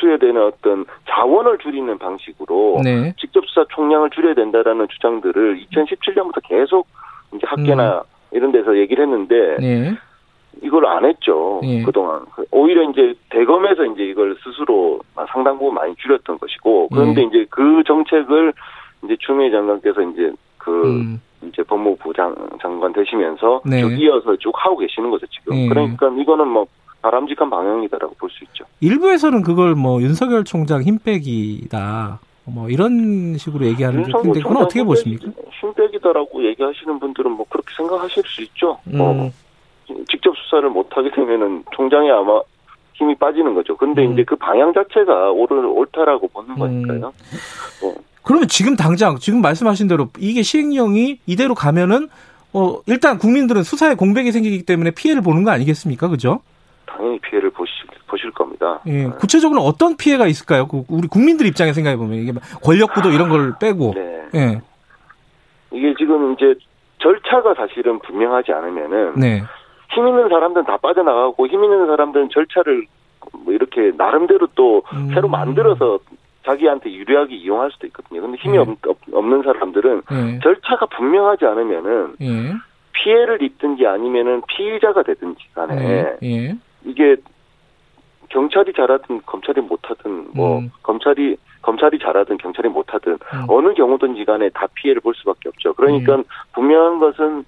투여되는 어떤 자원을 줄이는 방식으로 네. 직접 수사 총량을 줄여야 된다라는 주장들을 2017년부터 계속 이제 학계나 음. 이런 데서 얘기를 했는데 네. 이걸 안 했죠 네. 그동안 오히려 이제 대검에서 이제 이걸 스스로 상당 부분 많이 줄였던 것이고 그런데 네. 이제 그 정책을 이제 추미애 장관께서 이제 그 음. 이제 법무부 장, 장관 되시면서 네. 쭉 이어서 쭉 하고 계시는 거죠 지금 네. 그러니까 이거는 뭐 바람직한 방향이다라고 볼 수 있죠. 일부에서는 그걸 뭐 윤석열 총장 힘 빼기다. 뭐 이런 식으로 얘기하는 분인데 그건 어떻게 보십니까? 힘 빼기다라고 얘기하시는 분들은 뭐 그렇게 생각하실 수 있죠. 음. 뭐 직접 수사를 못 하게 되면은 총장이 아마 힘이 빠지는 거죠. 근데 음. 이제 그 방향 자체가 옳을 옳다라고 보는 음. 거니까요. 뭐. 그러면 지금 당장 지금 말씀하신 대로 이게 시행령이 이대로 가면은 어 일단 국민들은 수사에 공백이 생기기 때문에 피해를 보는 거 아니겠습니까? 그죠? 당연히 피해를 보실, 보실 겁니다. 예, 구체적으로 어떤 피해가 있을까요? 그 우리 국민들 입장에 생각해 보면 이게 권력구도 이런 걸 빼고. 네. 예. 이게 지금 이제 절차가 사실은 분명하지 않으면은 네. 힘 있는 사람들은 다 빠져나가고 힘 있는 사람들은 절차를 뭐 이렇게 나름대로 또 음. 새로 만들어서 자기한테 유리하게 이용할 수도 있거든요. 근데 힘이 네. 없, 없는 사람들은 네. 절차가 분명하지 않으면은 네. 피해를 입든지 아니면은 피의자가 되든지 간에 네. 예. 이게 경찰이 잘하든 검찰이 못하든 뭐 음. 검찰이 검찰이 잘하든 경찰이 못하든 음. 어느 경우든지 간에 다 피해를 볼 수밖에 없죠. 그러니까 음. 분명한 것은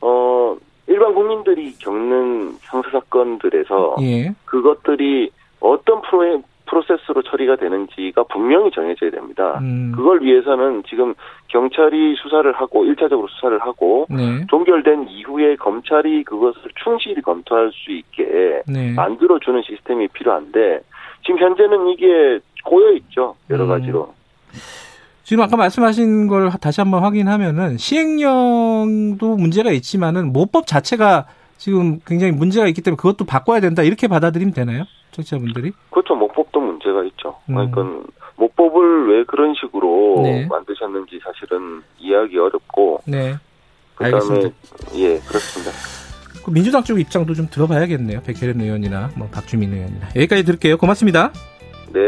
어 일반 국민들이 겪는 형사 사건들에서 예. 그것들이 어떤 프로에 프로세스로 처리가 되는지가 분명히 정해져야 됩니다. 음. 그걸 위해서는 지금 경찰이 수사를 하고 1차적으로 수사를 하고 네. 종결된 이후에 검찰이 그것을 충실히 검토할 수 있게 네. 만들어 주는 시스템이 필요한데 지금 현재는 이게 고여 있죠. 여러 음. 가지로. 지금 아까 말씀하신 걸 다시 한번 확인하면은 시행령도 문제가 있지만은 모법 자체가 지금 굉장히 문제가 있기 때문에 그것도 바꿔야 된다 이렇게 받아들이면 되나요? 청취자분들이? 그렇죠. 목법도 문제가 있죠. 음. 그러니까 목법을 왜 그런 식으로 네. 만드셨는지 사실은 이해하기 어렵고. 네. 그다음에 알겠습니다. 예 그렇습니다. 그 민주당 쪽 입장도 좀 들어봐야겠네요. 백혜련 의원이나 뭐 박주민 의원이나 여기까지 들을게요. 고맙습니다. 네.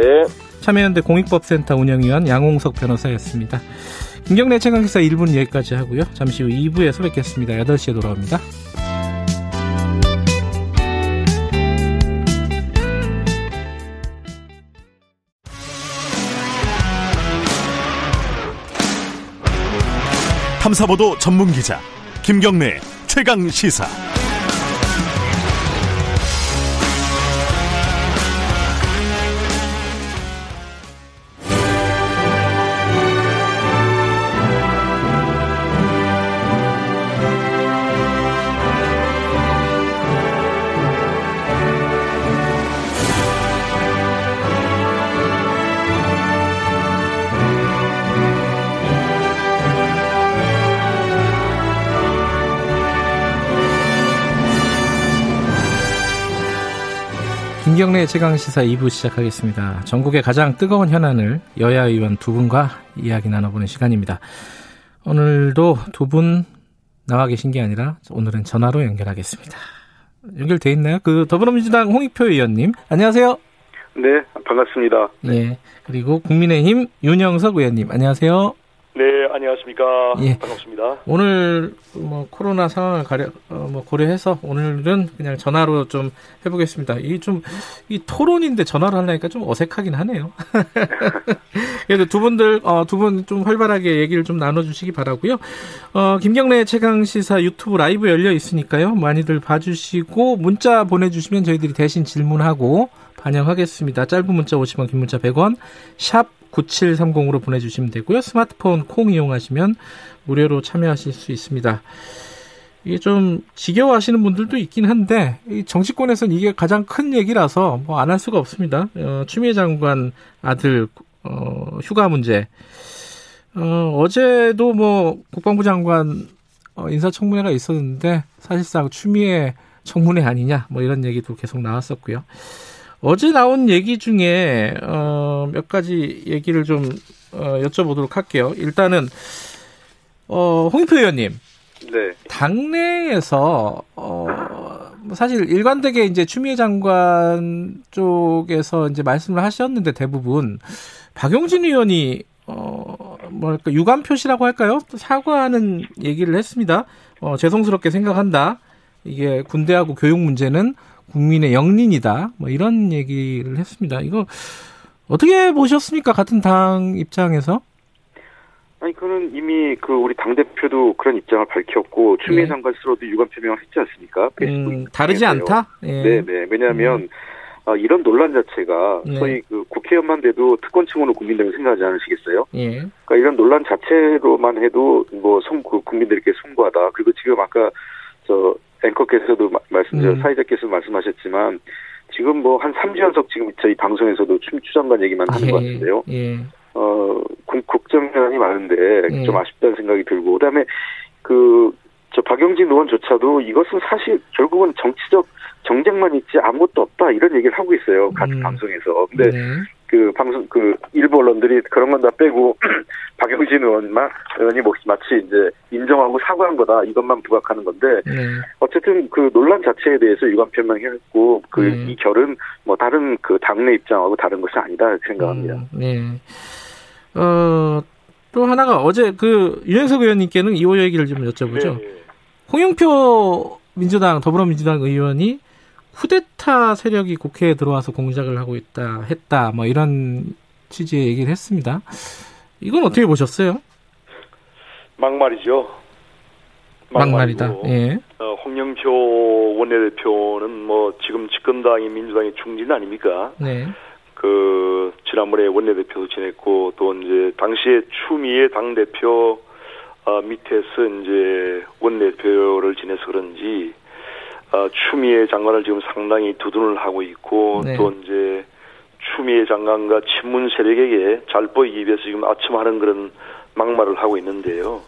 참여연대 공익법센터 운영위원 양홍석 변호사였습니다. 김경래 최강기사 1분 여기까지 하고요. 잠시 후 2부에서 뵙겠습니다. 8시에 돌아옵니다. 탐사보도 전문 기자 김경래 최강 시사. 김경래 최강시사 2부 시작하겠습니다. 전국의 가장 뜨거운 현안을 여야 의원 두 분과 이야기 나눠보는 시간입니다. 오늘도 두 분 나와 계신 게 아니라 오늘은 전화로 연결하겠습니다. 연결돼 있나요? 그 더불어민주당 홍익표 의원님, 안녕하세요. 네, 반갑습니다. 네. 그리고 국민의힘 윤영석 의원님, 안녕하세요. 네, 안녕하십니까. 예. 반갑습니다. 오늘 뭐 코로나 상황을 가려, 어, 뭐 고려해서 오늘은 그냥 전화로 좀 해보겠습니다. 이게 좀, 이 토론인데 전화로 하려니까 좀 어색하긴 하네요. 그래도 두 분들, 어, 두분 좀 활발하게 얘기를 좀 나눠주시기 바라고요 어, 김경래 최강 시사 유튜브 라이브 열려 있으니까요. 많이들 봐주시고, 문자 보내주시면 저희들이 대신 질문하고 반영하겠습니다. 짧은 문자 50원, 긴 문자 100원, 샵 9730으로 보내주시면 되고요. 스마트폰 콩 이용하시면 무료로 참여하실 수 있습니다. 이게 좀 지겨워하시는 분들도 있긴 한데 정치권에서는 이게 가장 큰 얘기라서 뭐 안 할 수가 없습니다. 어, 추미애 장관 아들 어, 휴가 문제 어, 어제도 뭐 국방부 장관 어, 인사청문회가 있었는데 사실상 추미애 청문회 아니냐 뭐 이런 얘기도 계속 나왔었고요. 어제 나온 얘기 중에 어, 몇 가지 얘기를 좀 어, 여쭤보도록 할게요. 일단은 어, 홍익표 의원님. 네. 당내에서 어, 뭐 사실 일관되게 이제 추미애 장관 쪽에서 이제 말씀을 하셨는데 대부분 박용진 의원이 어, 뭐랄까 유감 표시라고 할까요? 사과하는 얘기를 했습니다. 어, 죄송스럽게 생각한다. 이게 군대하고 교육 문제는 국민의 영린이다. 뭐 이런 얘기를 했습니다. 이거 어떻게 보셨습니까? 같은 당 입장에서? 아니 그는 이미 그 우리 당 대표도 그런 입장을 밝혔고 추미애 예. 장관 스스로도 유감 표명을 했지 않습니까? 음, 다르지 않다. 예. 네, 네. 왜냐하면 음. 아, 이런 논란 자체가 네. 소위 그 국회의원만 돼도 특권층으로 국민들이 생각하지 않으시겠어요? 예. 그러니까 이런 논란 자체로만 해도 뭐 송, 그 국민들께 송구하다. 그리고 지금 아까 저 앵커께서도 말씀, 음. 사회자께서 말씀하셨지만 지금 뭐 한 3주 연속 지금 저희 방송에서도 추장관 얘기만 하는 아, 것 예. 같은데요. 예. 어, 국정현안이 많은데 예. 좀 아쉽다는 생각이 들고 그다음에 그 저 박영진 의원조차도 이것은 사실 결국은 정치적 정쟁만 있지 아무것도 없다 이런 얘기를 하고 있어요. 같은 음. 방송에서. 근데 네. 그 방송 그 일부 언론들이 그런 건 다 빼고 박영진 의원만 의원이 마치 이제 인정하고 사과한 거다 이것만 부각하는 건데 네. 어쨌든 그 논란 자체에 대해서 유감 표명했고 그이 네. 결은 뭐 다른 그 당내 입장하고 다른 것이 아니다 생각합니다. 음, 네. 어 또 하나가 어제 그 유영석 의원님께는 이호 얘기를 좀 여쭤보죠. 네. 홍영표 민주당 더불어민주당 의원이 쿠데타 세력이 국회에 들어와서 공작을 하고 있다, 했다, 뭐 이런 취지의 얘기를 했습니다. 이건 어떻게 보셨어요? 막말이죠. 막말이다. 예. 어, 홍영표 원내대표는 뭐 지금 집권당이 민주당의 중진 아닙니까? 네. 그 지난번에 원내대표도 지냈고 또 이제 당시에 추미애 당 대표 어, 밑에서 이제 원내대표를 지내서 그런지 어, 추미애 장관을 지금 상당히 두둔을 하고 있고 네. 또 이제 추미애 장관과 친문 세력에게 잘 보이기 위해서 지금 아첨하는 그런 막말을 하고 있는데요.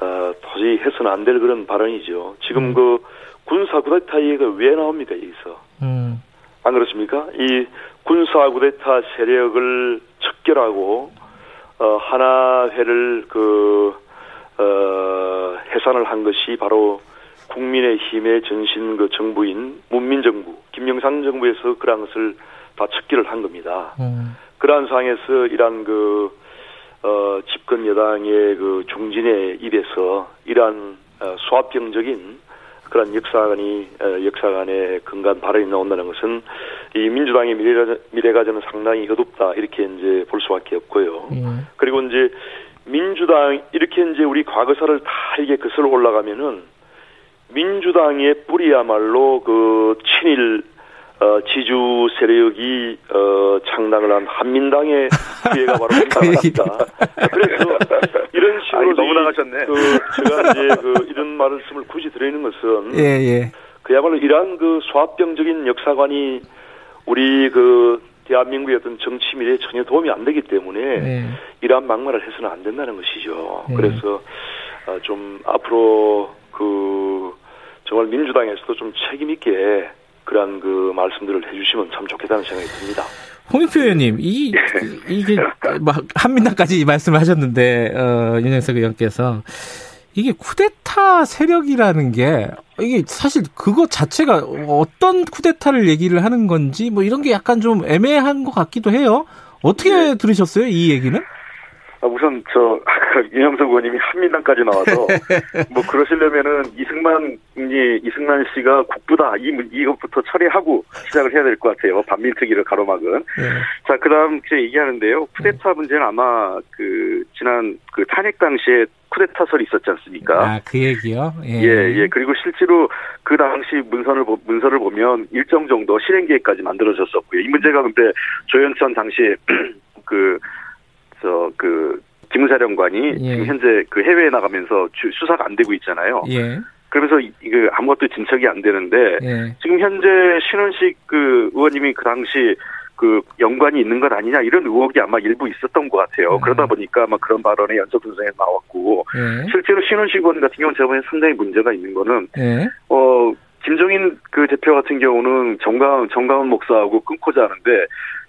어, 도저히 해서는 안 될 그런 발언이죠. 지금 음. 그 군사 구데타 얘기가 왜 나옵니까 여기서? 음. 안 그렇습니까? 이 군사 구데타 세력을 척결하고 어, 하나회를 그 어, 해산을 한 것이 바로 국민의힘의 전신 그 정부인 문민정부 김영삼 정부에서 그러한 것을 다 척기를 한 겁니다. 음. 그러한 상황에서 이러한 그 어, 집권 여당의 그 중진의 입에서 이러한 어, 수합병적인 그런 역사관이 어, 역사관의 근간 발언이 나온다는 것은 이 민주당의 미래가, 미래가전은 상당히 어둡다 이렇게 이제 볼 수밖에 없고요. 음. 그리고 이제 민주당 이렇게 이제 우리 과거사를 다 이게 거슬러 올라가면은 민주당의 뿌리야말로 그 친일 어, 지주 세력이 어, 창당을 한 한민당의 피해가 바로 민당입니다. 그래서 이런 식으로 아니, 너무 나가셨네. 그 제가 이제 그 이런 말씀을 굳이 드리는 것은 예, 예. 그야말로 이러한 그 소합병적인 역사관이 우리 그 대한민국의 어떤 정치 미래에 전혀 도움이 안 되기 때문에 네. 이러한 막말을 해서는 안 된다는 것이죠. 네. 그래서 어, 좀 앞으로 그 정말 민주당에서도 좀 책임 있게 그러한 그 말씀들을 해주시면 참 좋겠다는 생각이 듭니다. 홍익표 의원님, 이, 이게, 막, 한민당까지 말씀을 하셨는데, 어, 윤영석 의원께서, 이게 쿠데타 세력이라는 게, 이게 사실 그것 자체가 어떤 쿠데타를 얘기를 하는 건지, 뭐 이런 게 약간 좀 애매한 것 같기도 해요. 어떻게 네. 들으셨어요, 이 얘기는? 아, 우선 저 윤영석 의원님이 한민당까지 나와서 뭐 그러시려면은 이승만이 이승만 씨가 국부다 이 이것부터 처리하고 시작을 해야 될 것 같아요 반민특위를 가로막은 네. 자 그다음 제 얘기하는데요 쿠데타 네. 문제는 아마 그 지난 그 탄핵 당시에 쿠데타설이 있었지 않습니까? 아 그 얘기요? 예. 예, 예. 그리고 실제로 그 당시 문서를 문서를 보면 일정 정도 실행 계획까지 만들어졌었고요. 이 문제가 근데 조현천 당시 그 저그 기무사령관이 예. 지금 현재 그 해외에 나가면서 수사가 안 되고 있잖아요. 예. 그러면서 이거 아무것도 진척이 안 되는데 예. 지금 현재 신원식 그 의원님이 그 당시 그 연관이 있는 것 아니냐 이런 의혹이 아마 일부 있었던 것 같아요. 음. 그러다 보니까 아마 그런 발언이 연속 분석에 나왔고 네. 실제로 신원식 의원 같은 경우는 제가 보기엔 상당히 문제가 있는 거는 네. 어 김종인 그 대표 같은 경우는 정강 정강훈 목사하고 끊고 자는데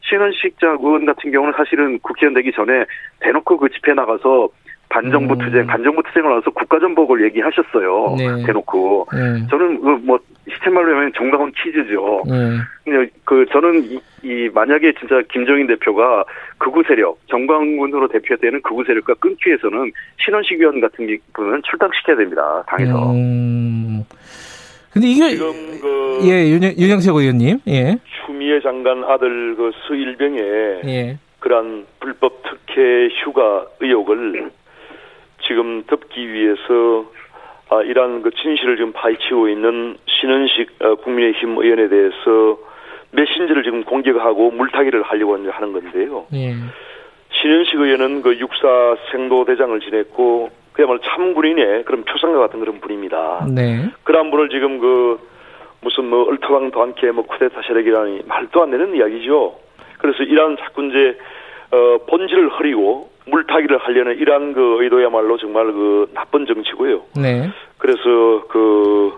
신원식 의원 같은 경우는 사실은 국회의원 되기 전에 대놓고 그 집회 나가서 반정부 음. 투쟁, 반정부 투쟁을 나서 국가전복을 얘기하셨어요. 네. 대놓고. 네. 저는 그 뭐 시체말로 하면 정강훈 퀴즈죠. 네. 근데 그 저는 이, 이, 만약에 진짜 김정인 대표가 극우 세력, 정광훈으로 대표되는 극우 세력과 끊기 위해서는 신원식 의원 같은 분은 출당시켜야 됩니다. 당에서. 음. 근데 이게 지금 그 예, 윤영, 윤영석 의원님. 예. 추미애 장관 아들 그 수일병의 예. 그러한 불법 특혜 휴가 의혹을 지금 덮기 위해서 아, 이러한 그 진실을 지금 파헤치고 있는 신은식 어, 국민의힘 의원에 대해서 메신저를 지금 공격하고 물타기를 하려고 하는 건데요. 예. 신은식 의원은 그 육사 생도 대장을 지냈고 그야말로 참군인의 그런 표상과 같은 그런 분입니다. 네. 그런 분을 지금 그 무슨 뭐 얼토당도 않게 뭐 쿠데타 세력이라니 말도 안 되는 이야기죠. 그래서 이러한 자꾸 이제 어 본질을 흐리고 물타기를 하려는 이러한 그 의도야말로 정말 그 나쁜 정치고요. 네. 그래서 그,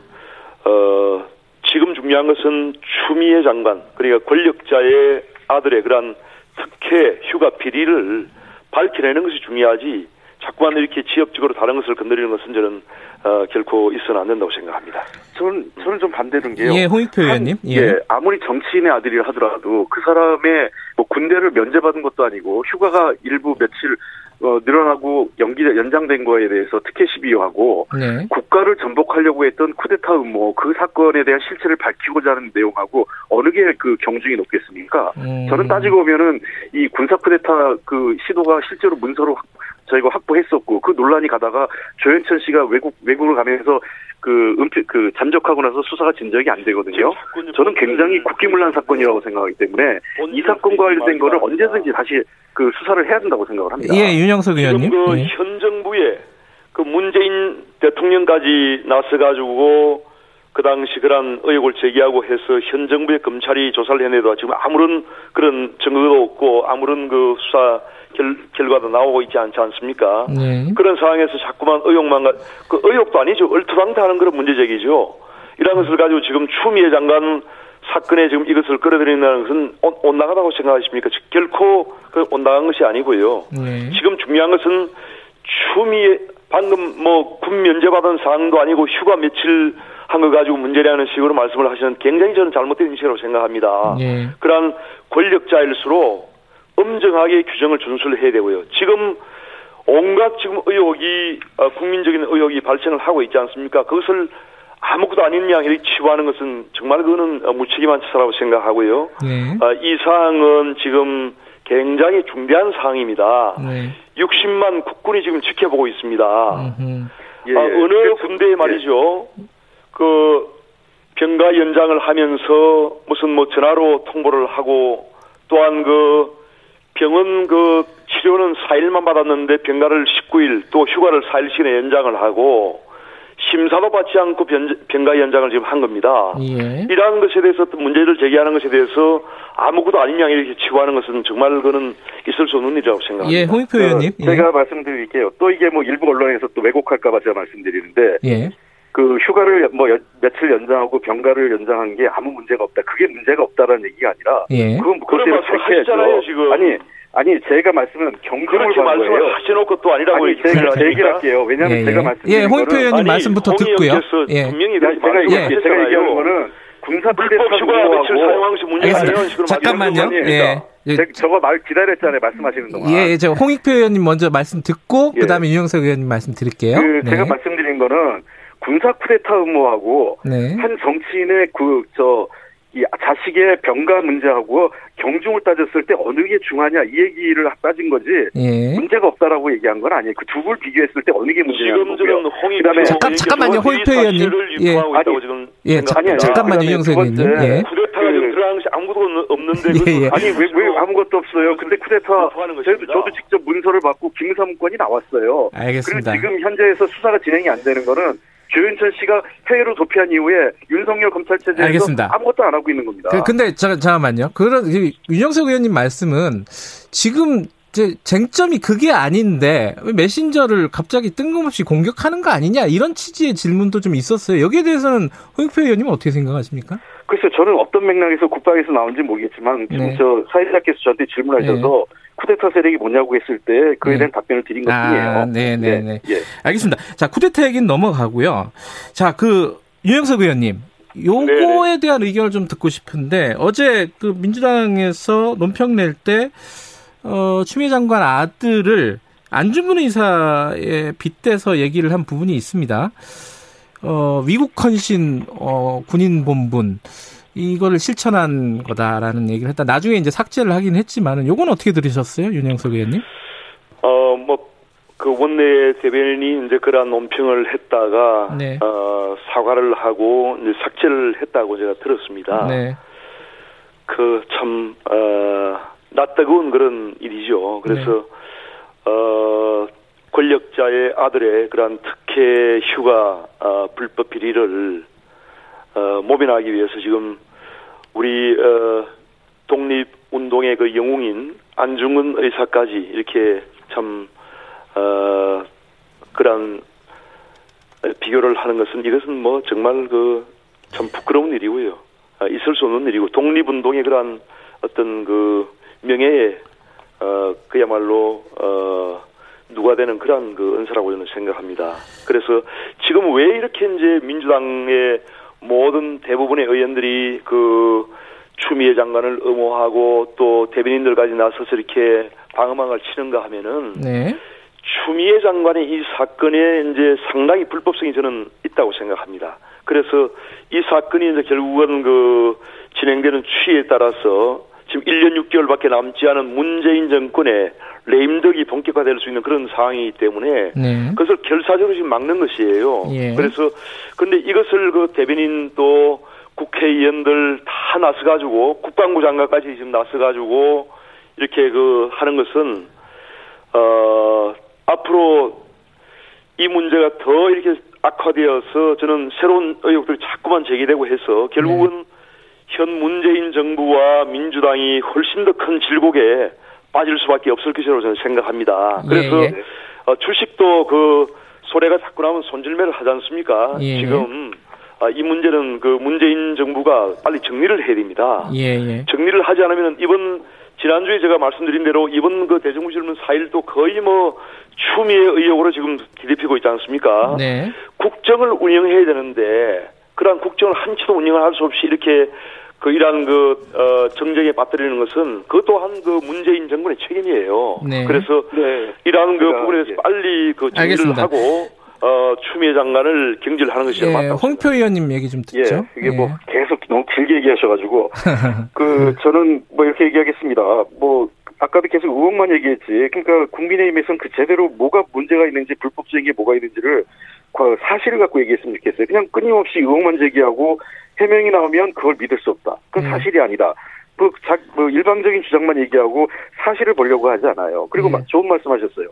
어, 지금 중요한 것은 추미애 장관, 그러니까 권력자의 아들의 그러한 특혜 휴가 비리를 밝혀내는 것이 중요하지 자꾸만 이렇게 지역적으로 다른 것을 건드리는 것은 저는 어, 결코 있어는 안 된다고 생각합니다. 저는 저는 좀 반대는 게요. 예, 홍익표 의원님. 예. 예. 아무리 정치인의 아들이라 하더라도 그 사람의 뭐 군대를 면제받은 것도 아니고 휴가가 일부 며칠 어, 늘어나고 연기 연장된 거에 대해서 특혜 시비하고 네. 국가를 전복하려고 했던 쿠데타 음모 그 사건에 대한 실체를 밝히고자 하는 내용하고 어느 게 그 경중이 높겠습니까? 음. 저는 따지고 보면은 이 군사 쿠데타 그 시도가 실제로 문서로 저희가 확보했었고 그 논란이 가다가 조현천 씨가 외국 외국을 가면서 그 은폐 그 잠적하고 나서 수사가 진척이 안 되거든요. 저는 굉장히 국기문란 사건이라고 생각하기 때문에 이 사건과 관련된 거를 언제든지 다시 그 수사를 해야 된다고 생각을 합니다. 예, 윤영석 의원님. 그 예. 현 정부의 그 문재인 대통령까지 나서 가지고 그 당시 그런 의혹을 제기하고 해서 현 정부의 검찰이 조사를 해내도 지금 아무런 그런 증거도 없고 아무런 그 수사 결, 결과도 나오고 있지 않지 않습니까? 네. 그런 상황에서 자꾸만 의혹만 그 의혹도 아니죠. 얼토당토하는 그런 문제제기죠. 이런 것을 가지고 지금 추미애 장관 사건에 지금 이것을 끌어들인다는 것은 온나가다고 생각하십니까? 결코 그 온나간 것이 아니고요. 네. 지금 중요한 것은 추미애 방금 뭐 군 면제받은 사항도 아니고 휴가 며칠 한 거 가지고 문제라는 식으로 말씀을 하시는 굉장히 저는 잘못된 인식이라고 생각합니다. 네. 그러한 권력자일수록 엄정하게 규정을 준수해야 되고요. 지금 온갖 지금 의혹이 어, 국민적인 의혹이 발생을 하고 있지 않습니까? 그것을 아무것도 아닌 양 이렇게 치부하는 것은 정말 그거는 어, 무책임한 짓이라고 생각하고요. 네. 어, 이 사항은 지금 굉장히 중대한 사항입니다. 네. 60만 국군이 지금 지켜보고 있습니다. 예, 아, 어느 그, 군대에 말이죠. 예. 그 병가 연장을 하면서 무슨 뭐 전화로 통보를 하고 또한 그 병원 그 치료는 4일만 받았는데 병가를 19일 또 휴가를 4일씩이나 연장을 하고 심사도 받지 않고 병가 연장을 지금 한 겁니다. 예. 이러한 것에 대해서 문제를 제기하는 것에 대해서 아무것도 아닌 양 이렇게 치고하는 것은 정말 그는 있을 수 없는 일이라고 생각합니다. 예, 홍익표 의원님. 어, 제가 예. 말씀드릴게요. 또 이게 뭐 일부 언론에서 또 왜곡할까봐 제가 말씀드리는데 예. 그 휴가를 뭐 여, 며칠 연장하고 병가를 연장한 게 아무 문제가 없다. 그게 문제가 없다라는 얘기가 아니라 예. 그건 그대로 체크해야죠. 지금. 아니 아니 제가 말씀은 경쟁을 받은 거예요. 하셔놓고 또 아니라고 아니, 제가 제 얘기를 할게요. 왜냐하면 예, 제가 말씀 예, 홍표 의원님 말씀부터 듣고요. 예. 분명히 제가 얘기, 제가 얘기하는 거는 군사 불법 휴가 며칠 사용한 시 문제가 아니라 잠깐만요. 예. 예. 저거 말 기다렸잖아요. 말씀하시는 동안. 예, 저 홍익표 의원님 먼저 말씀 듣고 예. 그다음에 윤영석 의원님 말씀 드릴게요. 그 네. 제가 말씀드린 거는 군사 쿠데타 음모하고 네. 한 정치인의 그 저 이 자식의 병가 문제하고 경중을 따졌을 때 어느 게 중하냐 이 얘기를 따진 거지 예. 문제가 없다라고 얘기한 건 아니에요. 그 두분 비교했을 때 어느 게 문제냐는 지금 홍익 그다음에 잠깐 잠깐만요 홍익표 의원님 예 아니 지금 예 아니, 잠깐만요 윤영석 의원님 예 쿠데타가 지금 것이 아무것도 없는데 예, 예. 아니 왜 왜 아무것도 없어요. 근데 쿠데타 저도 저도 직접 문서를 받고 김사무권이 나왔어요. 알겠습니다. 그리고 지금 현재에서 수사가 진행이 안 되는 거는 조현천 씨가 해외로 도피한 이후에 윤석열 검찰 체제에서 알겠습니다. 아무것도 안 하고 있는 겁니다. 그, 근데 자, 잠깐만요. 그런 윤영석 의원님 말씀은 지금 이제 쟁점이 그게 아닌데 왜 메신저를 갑자기 뜬금없이 공격하는 거 아니냐 이런 취지의 질문도 좀 있었어요. 여기에 대해서는 홍익표 의원님은 어떻게 생각하십니까? 글쎄요, 저는 어떤 맥락에서 국방에서 나온지 모르겠지만 지금 네. 저 사회자께서 저한테 질문하셔서 네. 쿠데타 세력이 뭐냐고 했을 때 그에 네. 대한 답변을 드린 것 뿐이에요. 아, 네네네. 네, 네. 네. 예. 알겠습니다. 자 쿠데타 얘기는 넘어가고요. 자 그 유영석 의원님. 요거에 대한 의견을 좀 듣고 싶은데 어제 그 민주당에서 논평 낼 때 어, 추미애 장관 아들을 안중근 의사에 빗대서 얘기를 한 부분이 있습니다. 어, 위국 헌신 어, 군인 본분 이거를 실천한 거다라는 얘기를 했다. 나중에 이제 삭제를 하긴 했지만은 요건 어떻게 들으셨어요, 윤영석 의원님? 어, 뭐. 그 원내 대변인이 이제 그러한 논평을 했다가 네. 어, 사과를 하고 이제 삭제를 했다고 제가 들었습니다. 네. 그참 어, 낯뜨거운 그런 일이죠. 그래서 네. 어 권력자의 아들의 그러한 특 혜 휴가 어, 불법 비리를 어, 모면하기 위해서 지금 우리 어, 독립 운동의 그 영웅인 안중근 의사까지 이렇게 참 어, 그런 비교를 하는 것은 이것은 뭐 정말 그 참 부끄러운 일이고요. 아, 있을 수 없는 일이고 독립운동의 그러한 어떤 그 명예에 어 그야말로 어 누가 되는 그런 그 은사라고 저는 생각합니다. 그래서 지금 왜 이렇게 이제 민주당의 모든 대부분의 의원들이 그 추미애 장관을 엄호하고 또 대변인들까지 나서서 이렇게 방어망을 치는가 하면은 네. 추미애 장관의 이 사건에 이제 상당히 불법성이 저는 있다고 생각합니다. 그래서 이 사건이 이제 결국은 그 진행되는 추이에 따라서 지금 1년 6개월밖에 남지 않은 문재인 정권의 레임덕이 본격화될 수 있는 그런 상황이기 때문에 네. 그것을 결사적으로 지금 막는 것이에요. 예. 그래서 근데 이것을 그 대변인 또 국회의원들 다 나서가지고 국방부 장관까지 지금 나서가지고 이렇게 그 하는 것은 어 앞으로 이 문제가 더 이렇게 악화되어서 저는 새로운 의혹들이 자꾸만 제기되고 해서 결국은 네. 현 문재인 정부와 민주당이 훨씬 더 큰 질곡에 빠질 수밖에 없을 것이라고 저는 생각합니다. 그래서 예, 예. 어, 주식도 그 소래가 자꾸 나오면 손질매를 하지 않습니까? 예, 예. 지금 아, 이 문제는 그 문재인 정부가 빨리 정리를 해야 됩니다. 예, 예. 정리를 하지 않으면 이번 지난주에 제가 말씀드린 대로 이번 그 대정부질문 4일도 거의 뭐 추미애 의혹으로 지금 뒤집히고 있지 않습니까? 네. 국정을 운영해야 되는데 그러한 국정을 한치도 운영을 할 수 없이 이렇게 그 이러한 그, 어, 정쟁에 빠뜨리는 것은 그것 또한 그 문재인 정권의 책임이에요. 네. 그래서 네. 이러한 그 부분에 서 예. 빨리 그 정리를 알겠습니다. 하고 어, 추미애 장관을 경질 하는 것이 예, 맞다. 홍표 의원님 얘기 좀 듣죠. 예, 이게 뭐 예. 뭐 계속 너무 길게 얘기하셔가지고 그 저는 뭐 이렇게 얘기하겠습니다. 뭐 아까도 계속 의혹만 얘기했지. 그러니까 국민의힘에서는 그 제대로 뭐가 문제가 있는지 불법적인 게 뭐가 있는지를 사실을 갖고 얘기했으면 좋겠어요. 그냥 끊임없이 의혹만 제기하고 해명이 나오면 그걸 믿을 수 없다. 그건 음. 사실이 아니다. 그, 자, 뭐 일방적인 주장만 얘기하고 사실을 보려고 하지 않아요. 그리고 네. 좋은 말씀 하셨어요.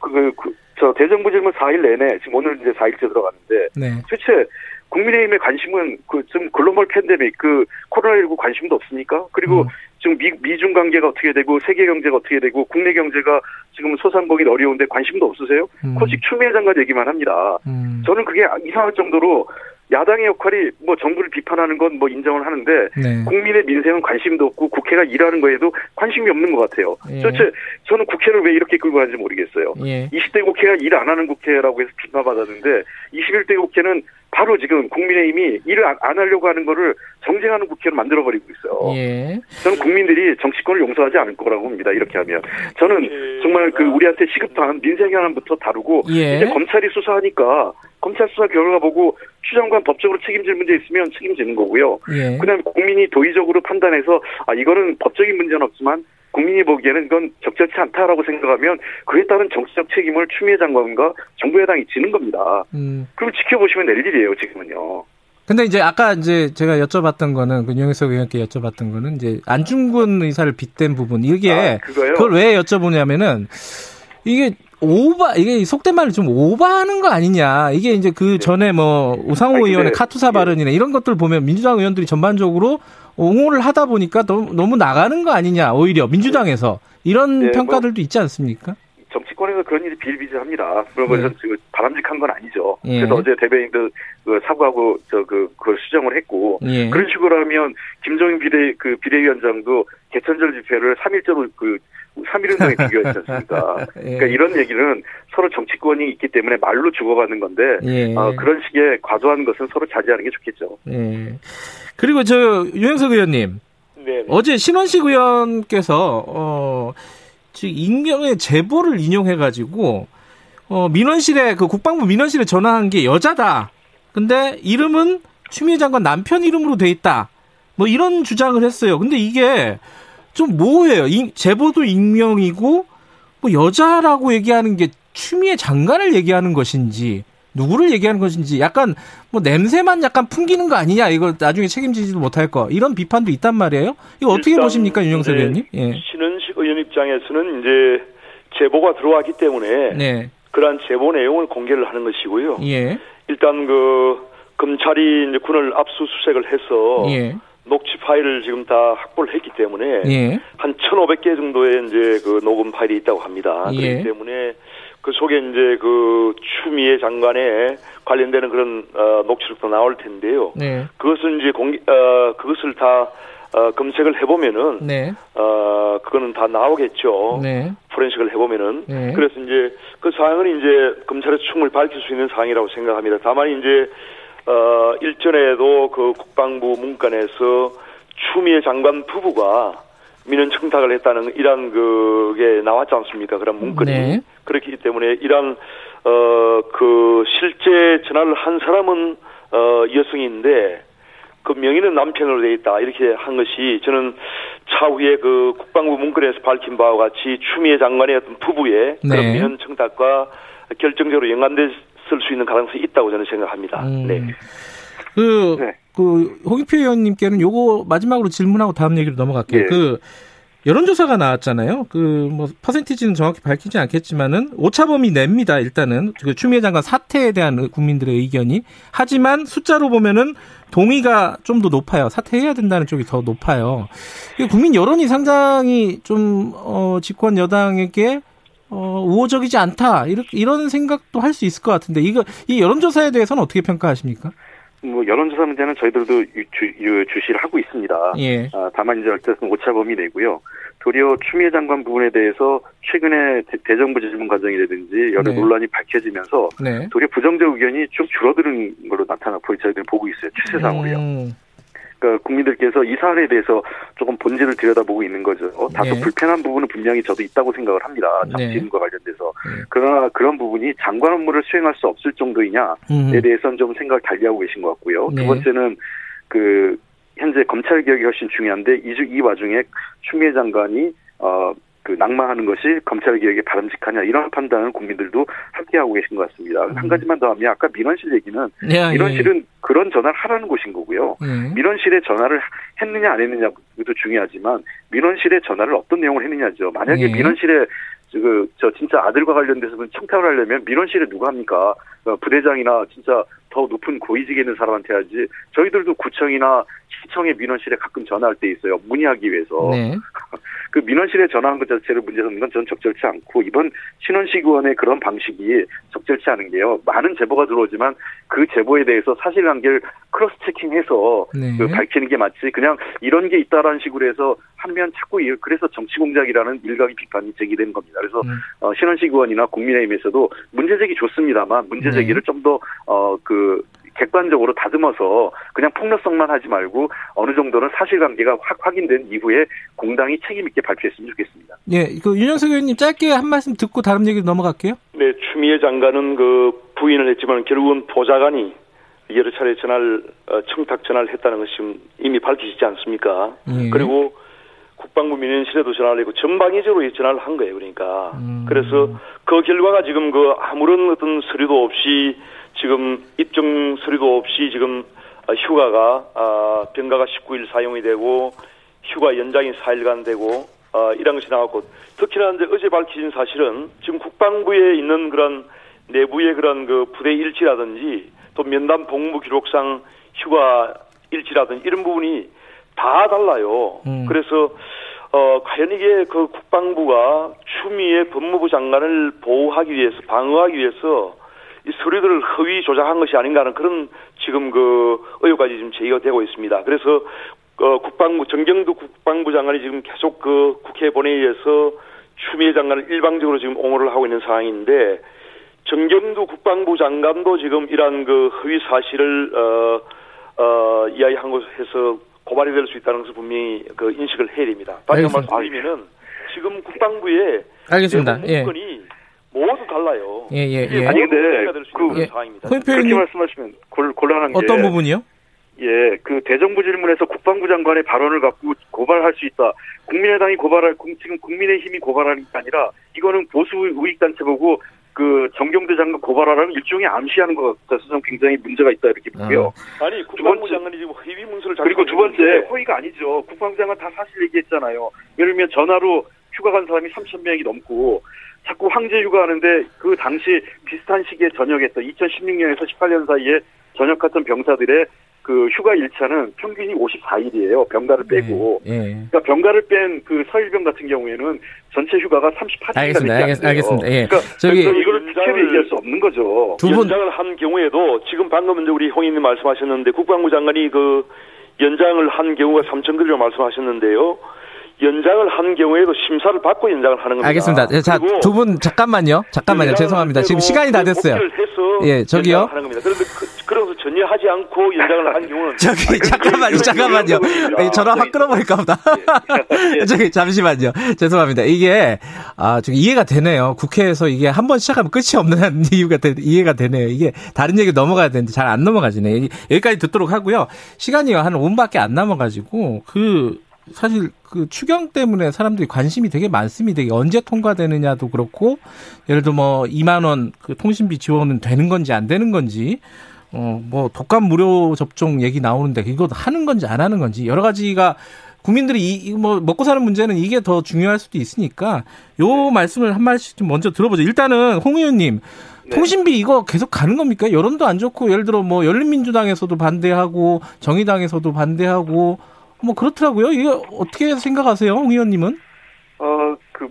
그, 그, 그, 저 대정부 질문 4일 내내 지금 오늘 이제 4일째 들어갔는데 네. 도대체 국민의힘의 관심은 그좀 글로벌 팬데믹 그 코로나19 관심도 없습니까? 그리고 음. 지금 미, 미중 관계가 어떻게 되고 세계 경제가 어떻게 되고 국내 경제가 지금 소상공인 어려운데 관심도 없으세요? 음. 코직 추미애 장관 얘기만 합니다. 음. 저는 그게 이상할 정도로 야당의 역할이 뭐 정부를 비판하는 건 뭐 인정을 하는데 네. 국민의 민생은 관심도 없고 국회가 일하는 거에도 관심이 없는 것 같아요. 예. 도대체 저는 국회를 왜 이렇게 끌고 가는지 모르겠어요. 예. 20대 국회가 일 안 하는 국회라고 해서 비판받았는데 21대 국회는 바로 지금 국민의힘이 일을 안, 안 하려고 하는 거를 정쟁하는 국회로 만들어버리고 있어요. 예. 저는 국민들이 정치권을 용서하지 않을 거라고 봅니다. 이렇게 하면. 저는 예. 정말 그 우리한테 시급한 민생 현안부터 다루고 예. 이제 검찰이 수사하니까 검찰 수사 결과 보고 추장관 법적으로 책임질 문제 있으면 책임지는 거고요. 예. 그다음에 국민이 도의적으로 판단해서 아 이거는 법적인 문제는 없지만 국민이 보기에는 이건 적절치 않다라고 생각하면 그에 따른 정치적 책임을 추미애 장관과 정부 여당이 지는 겁니다. 음. 그럼 지켜보시면 낼 일이에요, 지금은요. 근데 이제 아까 이제 제가 여쭤봤던 거는 그윤영석 의원께 여쭤봤던 거는 이제 안중근 의사를 빗댄 부분 이게 아, 그걸 왜 여쭤보냐면은 이게 오바 이게 속된 말로 좀 오바하는 거 아니냐 이게 이제 그 네. 전에 뭐 우상호 아니, 의원의 카투사 예. 발언이나 이런 것들 보면 민주당 의원들이 전반적으로 옹호를 하다 보니까 너무, 너무 나가는 거 아니냐 오히려 민주당에서 이런 네, 평가들도 뭐, 있지 않습니까? 정치권에서 그런 일이 비일비재합니다. 그런 것은 네. 지금 바람직한 건 아니죠. 예. 그래서 어제 대변인도 그 사과하고 저그 그걸 수정을 했고 예. 그런 식으로 하면 김정인 비대 그 비대위원장도 개천절 집회를 3일째로 그 3.1운동에 비교했지 않습니까? 예. 그러니까 이런 얘기는 서로 정치권이 있기 때문에 말로 주고받는 건데, 예. 어, 그런 식의 과도한 것은 서로 자제하는 게 좋겠죠. 예. 그리고 저, 유영석 의원님. 네. 어제 신원식 의원께서, 어, 즉, 익명의 제보를 인용해 가지고, 어, 민원실에, 그 국방부 민원실에 전화한 게 여자다. 근데 이름은 추미애 장관 남편 이름으로 돼 있다. 뭐 이런 주장을 했어요. 근데 이게, 좀 모호해요. 제보도 익명이고 뭐 여자라고 얘기하는 게 추미애 장관을 얘기하는 것인지 누구를 얘기하는 것인지 약간 뭐 냄새만 약간 풍기는 거 아니냐 이거 나중에 책임지지도 못할 거 이런 비판도 있단 말이에요. 이거 어떻게 보십니까 윤영석 의원님? 예. 신은식 의원 입장에서는 이제 제보가 들어왔기 때문에 네. 그러한 제보 내용을 공개를 하는 것이고요. 예. 일단 그 검찰이 이제 군을 압수수색을 해서 예. 녹취 파일을 지금 다 확보를 했기 때문에 예. 한 1,500개 정도의 이제 그 녹음 파일이 있다고 합니다. 예. 그렇기 때문에 그 속에 이제 그 추미애 장관에 관련되는 그런 어, 녹취록도 나올 텐데요. 네. 그것은 이제 공개 어, 그것을 다 어, 검색을 해보면은 네. 어 그거는 다 나오겠죠. 네. 포렌식을 해보면은 네. 그래서 이제 그 사항은 이제 검찰에 충분히 밝힐 수 있는 사항이라고 생각합니다. 다만 이제 어, 일전에도 그 국방부 문건에서 추미애 장관 부부가 민원 청탁을 했다는 이런 그게 나왔지 않습니까? 그런 문건이. 네. 그렇기 때문에 이런, 어, 그 실제 전화를 한 사람은, 어, 여성인데, 그 명의는 남편으로 돼 있다. 이렇게 한 것이 저는 차후에 그 국방부 문건에서 밝힌 바와 같이 추미애 장관의 어떤 부부의 네. 그런 민원 청탁과 결정적으로 연관될 쓸 수 있는 가능성이 있다고 저는 생각합니다. 음. 네. 그, 네. 그, 홍익표 의원님께는 요거 마지막으로 질문하고 다음 얘기로 넘어갈게요. 네. 그, 여론조사가 나왔잖아요. 그, 뭐, 퍼센티지는 정확히 밝히지 않겠지만은, 오차범위 냅니다, 일단은. 그 추미애 장관 사퇴에 대한 국민들의 의견이. 하지만 숫자로 보면은, 동의가 좀 더 높아요. 사퇴해야 된다는 쪽이 더 높아요. 국민 여론이 상당히 좀, 어, 집권 여당에게 어, 우호적이지 않다. 이렇게, 이런 생각도 할 수 있을 것 같은데, 이거, 이 여론조사에 대해서는 어떻게 평가하십니까? 뭐, 여론조사 문제는 저희들도 유, 주, 주시를 하고 있습니다. 예. 아, 다만 이제 어쨌든 오차범위 내고요. 도리어 추미애 장관 부분에 대해서 최근에 대, 정부 질문 과정이라든지 여러 네. 논란이 밝혀지면서 네. 도리어 부정적 의견이 좀 줄어드는 걸로 나타나 보이 저희들이 보고 있어요. 추세상으로요. 음. 그러니까 국민들께서 이 사안에 대해서 조금 본질을 들여다보고 있는 거죠. 어, 다소 네. 불편한 부분은 분명히 저도 있다고 생각을 합니다. 정치인과 네. 관련돼서. 네. 그러나 그런 부분이 장관 업무를 수행할 수 없을 정도이냐에 음. 대해서는 좀 생각을 달리하고 계신 것 같고요. 두 네. 번째는 그 현재 검찰 개혁이 훨씬 중요한데 이, 이 와중에 추미애 장관이 어 그 낙마하는 것이 검찰 개혁에 바람직하냐 이런 판단을 국민들도 함께 하고 계신 것 같습니다. 음. 한 가지만 더 하면 아까 민원실 얘기는 네, 민원실은 예. 그런 전화를 하라는 곳인 거고요. 예. 민원실에 전화를 했느냐 안 했느냐도 중요하지만 민원실에 전화를 어떤 내용을 했느냐죠. 만약에 예. 민원실에 그, 저, 진짜 아들과 관련돼서 청탁을 하려면 민원실에 누가 합니까? 어, 부대장이나 진짜 더 높은 고위직에 있는 사람한테 하지. 저희들도 구청이나 시청의 민원실에 가끔 전화할 때 있어요. 문의하기 위해서. 네. 그 민원실에 전화한 것 자체를 문제 삼는 건 저는 적절치 않고 이번 신원식 의원의 그런 방식이 적절치 않은 게요. 많은 제보가 들어오지만 그 제보에 대해서 사실관계를 크로스 체킹해서 네. 그 밝히는 게 맞지. 그냥 이런 게 있다라는 식으로 해서 한면 찾고 그래서 정치 공작이라는 일각의 비판이 제기되는 겁니다. 그래서 음. 어, 신원식 의원이나 국민의힘에서도 문제 제기 좋습니다만 문제 네. 제기를 네. 좀더 어, 그 객관적으로 다듬어서 그냥 폭력성만 하지 말고 어느 정도는 사실관계가 확 확인된 이후에 공당이 책임 있게 발표했으면 좋겠습니다. 예, 그 윤영석 의원님 짧게 한 말씀 듣고 다른 얘기로 넘어갈게요. 네, 추미애 장관은 그 부인을 했지만 결국은 보좌관이 여러 차례 전화를 어, 청탁 전화를 했다는 것이 이미 밝히시지 않습니까? 예. 그리고 국방부 민원실에도 전화를 했고 전방위적으로 전화를 한 거예요. 그러니까 음. 그래서 그 결과가 지금 그 아무런 어떤 서류도 없이 지금 입증 서류도 없이 지금 휴가가 아, 병가가 19일 사용이 되고 휴가 연장이 4일간 되고 어, 이런 것이 나왔고 특히나 이제 어제 밝혀진 사실은 지금 국방부에 있는 그런 내부의 그런 그 부대 일치라든지 또 면담 복무 기록상 휴가 일치라든지 이런 부분이 다 달라요. 음. 그래서 어 과연 이게 그 국방부가 추미애 법무부 장관을 보호하기 위해서 방어하기 위해서 이 서류들을 허위 조작한 것이 아닌가 하는 그런 지금 그 의혹까지 지금 제기가 되고 있습니다. 그래서 어, 국방부 정경두 국방부 장관이 지금 계속 그 국회 본회의에서 추미애 장관을 일방적으로 지금 옹호를 하고 있는 상황인데 정경두 국방부 장관도 지금 이러한 그 허위 사실을 어, 어, 이야기한 것에서 고발이 될 수 있다는 것을 분명히 그 인식을 해야 됩니다. 다시 말씀드리면은 지금 국방부의 알겠습니다. 예. 문건이 모두 달라요. 예, 예, 예. 아니 근데 그 예. 그렇게 말씀하시면 곤, 란한 게 어떤 부분이요? 예, 그 대정부 질문에서 국방부 장관의 발언을 갖고 고발할 수 있다. 국민의당이 고발할 지금 국민의힘이 고발하는 게 아니라 이거는 보수 우익 단체 보고 그 정경대 장관 고발하라는 일종의 암시하는 것 같아서 좀 굉장히 문제가 있다 이렇게 보고요. 아. 아니 국방부 장관이 지금 허위 문서를 그리고 두 번째 허위가 아니죠. 국방부 장관 다 사실 얘기했잖아요. 예를 들면 전화로 휴가 간 사람이 3천 명이 넘고 자꾸 황제 휴가하는데 그 당시 비슷한 시기에 전역했던 2016년에서 18년 사이에 전역했던 병사들의 그 휴가 일차는 평균이 54일이에요. 병가를 네, 빼고. 네, 네. 그러니까 병가를 뺀 그 서일병 같은 경우에는 전체 휴가가 38일이나 알겠습니다. 알겠, 알겠습니다. 예. 그러니까 저기 이걸 특혜로 얘기할 수 없는 거죠. 두 분. 연장을 한 경우에도 지금 방금 이제 우리 홍인님 말씀하셨는데 국방부 장관이 그 연장을 한 경우가 3천 글이라고 말씀하셨는데요. 연장을 한 경우에도 심사를 받고 연장을 하는 겁니다. 알겠습니다. 자, 두 분 잠깐만요. 잠깐만요. 죄송합니다. 지금 시간이 다 됐어요. 예, 저기요. 하는 겁니다. 그런데 그, 그래서 전혀 하지 않고 연장을 한 경우는 저기 아, 잠깐만요. 잠깐만요. 전화 확 끊어버릴까 보다. 예, 예. 저기 잠시만요. 죄송합니다. 이게 아, 저기 이해가 되네요. 국회에서 이게 한 번 시작하면 끝이 없는 이유가 되, 이해가 되네요. 이게 다른 얘기 넘어가야 되는데 잘 안 넘어가지네. 여기까지 듣도록 하고요. 시간이 한 5분밖에 안 남아가지고 그 사실 그 추경 때문에 사람들이 관심이 되게 많습니다. 이게 언제 통과되느냐도 그렇고 예를 들어 뭐 2만 원 그 통신비 지원은 되는 건지 안 되는 건지 어 뭐 독감 무료 접종 얘기 나오는데 이거 하는 건지 안 하는 건지 여러 가지가 국민들이 이 뭐 먹고 사는 문제는 이게 더 중요할 수도 있으니까 요 말씀을 한 말씩 좀 먼저 들어보죠. 일단은 홍 의원님 네. 통신비 이거 계속 가는 겁니까? 여론도 안 좋고 예를 들어 뭐 열린민주당에서도 반대하고 정의당에서도 반대하고 뭐 그렇더라고요. 이게 어떻게 생각하세요, 홍 의원님은? 어, 그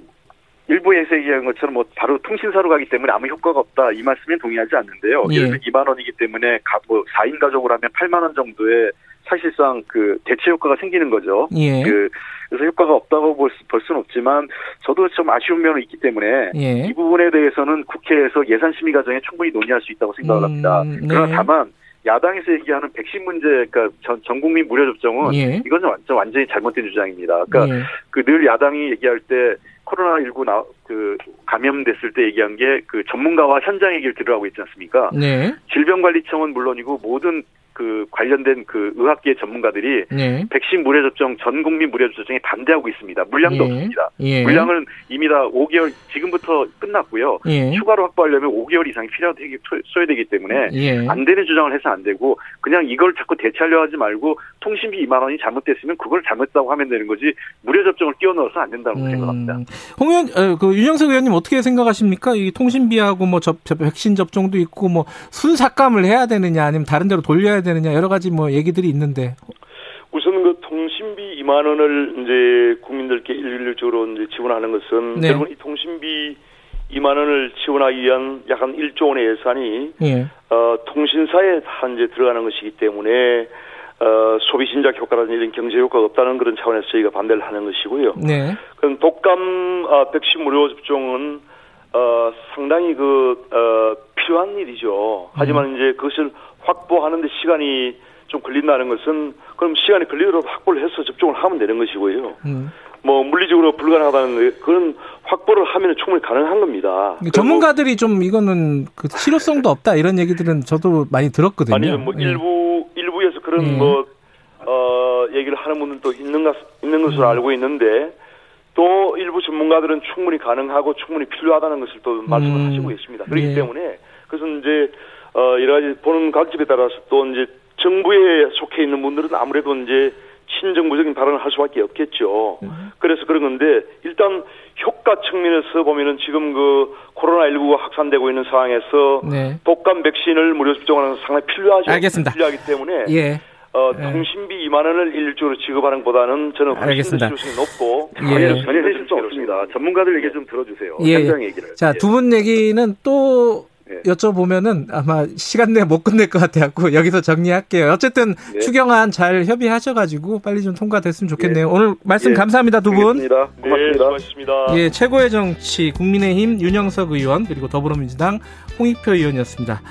일부에서 얘기한 것처럼 뭐 바로 통신사로 가기 때문에 아무 효과가 없다 이 말씀에 동의하지 않는데요. 예. 예를 들면 2만 원이기 때문에 가, 뭐 4인 가족으로 하면 8만 원 정도의 사실상 그 대체 효과가 생기는 거죠. 예. 그 그래서 효과가 없다고 볼, 수, 볼 수는 없지만 저도 좀 아쉬운 면은 있기 때문에 예. 이 부분에 대해서는 국회에서 예산 심의 과정에 충분히 논의할 수 있다고 생각을 합니다. 음, 네. 그러나 다만 야당에서 얘기하는 백신 문제, 그러니까 전, 전 국민 무료 접종은 예. 이건 완전 완전히 잘못된 주장입니다. 그러니까 예. 그늘 야당이 얘기할 때 코로나 19 나, 그 감염됐을 때 얘기한 게 그 전문가와 현장 얘기를 들으라고 했지 않습니까? 네. 질병관리청은 물론이고 모든 그 관련된 그 의학계 전문가들이 네. 백신 무료 접종 전 국민 무료 접종에 반대하고 있습니다. 물량도 예. 없습니다. 예. 물량은 이미 다 5개월 지금부터 끝났고요. 예. 추가로 확보하려면 5개월 이상이 필요하게 소요되기 때문에 예. 안 되는 주장을 해서 안 되고 그냥 이걸 자꾸 대체하려 하지 말고 통신비 2만 원이 잘못됐으면 그걸 잘못했다고 하면 되는 거지 무료 접종을 끼워 넣어서 안 된다고 음. 생각합니다. 홍 의원, 어, 그 윤영석 의원님 어떻게 생각하십니까? 이 통신비하고 뭐 접, 접 백신 접종도 있고 뭐 순삭감을 해야 되느냐 아니면 다른 데로 돌려야 되느냐 여러 가지 뭐 얘기들이 있는데 우선 그 통신비 2만 원을 이제 국민들께 일률적으로 이제 지원하는 것은 네. 결국 이 통신비 2만 원을 지원하기 위한 약간 1조 원의 예산이 예. 어, 통신사에 한제 들어가는 것이기 때문에 어, 소비 신작 효과라든지 이런 경제 효과가 없다는 그런 차원에서 저희가 반대를 하는 것이고요. 네. 그럼 독감 어, 백신 무료 접종은 어, 상당히 그 어, 필요한 일이죠. 하지만 음. 이제 그것을 확보하는 데 시간이 좀 걸린다는 것은 그럼 시간이 걸리더라도 확보를 해서 접종을 하면 되는 것이고요. 음. 뭐 물리적으로 불가능하다는 그런 확보를 하면 충분히 가능한 겁니다. 전문가들이 좀 이거는 그 실효성도 없다 이런 얘기들은 저도 많이 들었거든요. 아니요, 뭐 예. 일부 일부에서 그런 예. 뭐 어, 얘기를 하는 분들도 있는 것 있는 것으로 음. 알고 있는데 또 일부 전문가들은 충분히 가능하고 충분히 필요하다는 것을 또 말씀을 음. 하시고 계십니다. 그렇기 예. 때문에 그래서 이제 어, 여러 가지 보는 관점에 따라서 또 이제 정부에 속해 있는 분들은 아무래도 이제 친정부적인 발언을 할 수밖에 없겠죠. 음. 그래서 그런 건데 일단 효과 측면에서 보면은 지금 그 코로나19가 확산되고 있는 상황에서 네. 독감 백신을 무료 접종하는 상당히 필요하죠. 알겠습니다. 필요하기 때문에 예. 어, 예. 통신비 2만 원을 일주로 지급하는 것보다는 저는 훨씬 더 실효성이 높고 예. 전혀 해줄 수 없습니다. 전문가들 얘기 좀 들어주세요. 예. 현장 얘기를. 자, 두 분 얘기는 또 네. 여쭤보면은 아마 시간 내에 못 끝낼 것 같아갖고 여기서 정리할게요. 어쨌든 네. 추경안 잘 협의하셔가지고 빨리 좀 통과됐으면 좋겠네요. 네. 오늘 말씀 예. 감사합니다 두 분. 네, 고맙습니다. 고맙습니다. 예, 최고의 정치 국민의힘 윤영석 의원 그리고 더불어민주당 홍익표 의원이었습니다.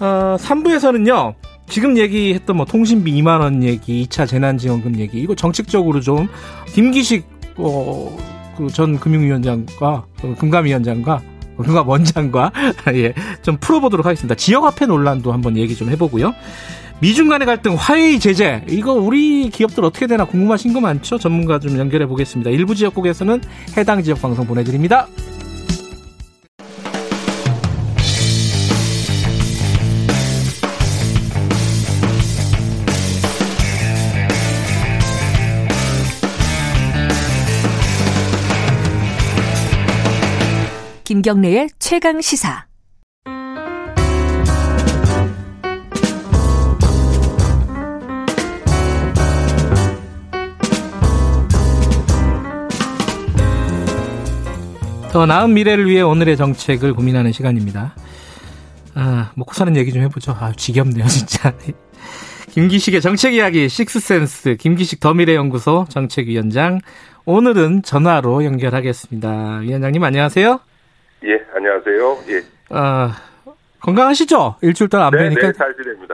어, 3부에서는요. 지금 얘기했던 뭐 통신비 2만 원 얘기, 2차 재난지원금 얘기 이거 정책적으로 좀 김기식 어, 그 전 금융위원장과 어, 금감위원장과 뭔가 원장과 예, 좀 풀어보도록 하겠습니다. 지역화폐 논란도 한번 얘기 좀 해보고요. 미중 간의 갈등 화해의 제재 이거 우리 기업들 어떻게 되나 궁금하신 거 많죠? 전문가 좀 연결해 보겠습니다. 일부 지역국에서는 해당 지역 방송 보내드립니다. 김경래의 최강 시사. 더 나은 미래를 위해 오늘의 정책을 고민하는 시간입니다. 아, 먹고 사는 얘기 좀 해보죠. 아, 지겹네요, 진짜. 김기식의 정책 이야기, 식스센스, 김기식 더미래연구소 정책위원장. 오늘은 전화로 연결하겠습니다. 위원장님, 안녕하세요. 예, 안녕하세요. 예. 아, 건강하시죠? 일주일 동안 안 네, 뵈니까. 네.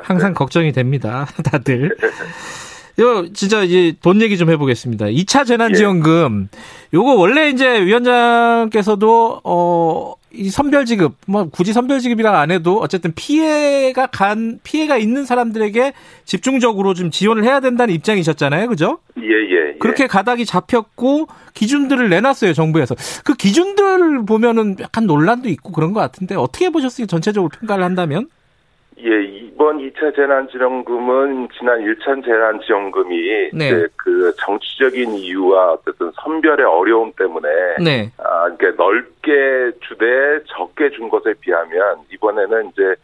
항상 네. 걱정이 됩니다. 다들. 요 진짜 이제 돈 얘기 좀 해보겠습니다. 2차 재난지원금 예. 요거 원래 이제 위원장께서도 어 이 선별 지급 뭐 굳이 선별 지급이라 안 해도 어쨌든 피해가 간 피해가 있는 사람들에게 집중적으로 좀 지원을 해야 된다는 입장이셨잖아요. 그죠? 예, 예, 예. 그렇게 가닥이 잡혔고 기준들을 내놨어요, 정부에서. 그 기준들 보면은 약간 논란도 있고 그런 것 같은데 어떻게 보셨어요? 전체적으로 평가를 한다면? 예, 이번 2차 재난지원금은 지난 1차 재난지원금이 네. 이제 그 정치적인 이유와 어쨌든 선별의 어려움 때문에 네. 아, 이게 넓게 주되 적게 준 것에 비하면 이번에는 이제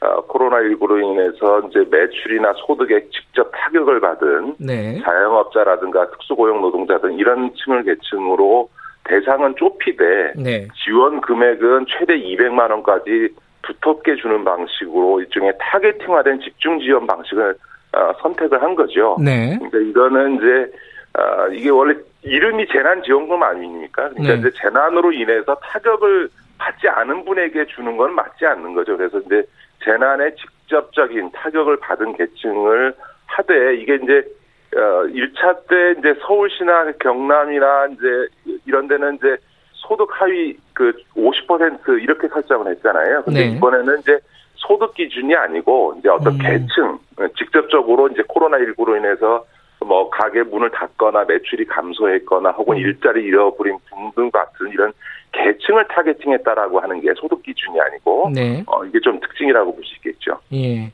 어, 코로나19로 인해서 이제 매출이나 소득에 직접 타격을 받은 네. 자영업자라든가 특수고용 노동자 등 이런 층을 계층으로 대상은 좁히되 네. 지원 금액은 최대 200만 원까지 두텁게 주는 방식으로 일종의 타겟팅화된 집중 지원 방식을 어, 선택을 한 거죠. 네. 그러니까 이거는 이제 어, 이게 원래 이름이 재난지원금 아닙니까? 그러니까 네. 이제 재난으로 인해서 타격을 받지 않은 분에게 주는 건 맞지 않는 거죠. 그래서 이제 재난에 직접적인 타격을 받은 계층을 하되 이게 이제 어 1차 때 이제 서울시나 경남이나 이제 이런 데는 이제 소득 하위 그 50% 이렇게 설정을 했잖아요. 근데 네. 이번에는 이제 소득 기준이 아니고 이제 어떤 음. 계층 직접적으로 이제 코로나 19로 인해서 뭐 가게 문을 닫거나 매출이 감소했거나 혹은 음. 일자리 잃어버린 등등 같은 이런 계층을 타겟팅했다라고 하는 게 소득 기준이 아니고 네. 어, 이게 좀 특징이라고 볼 수 있겠죠. 예.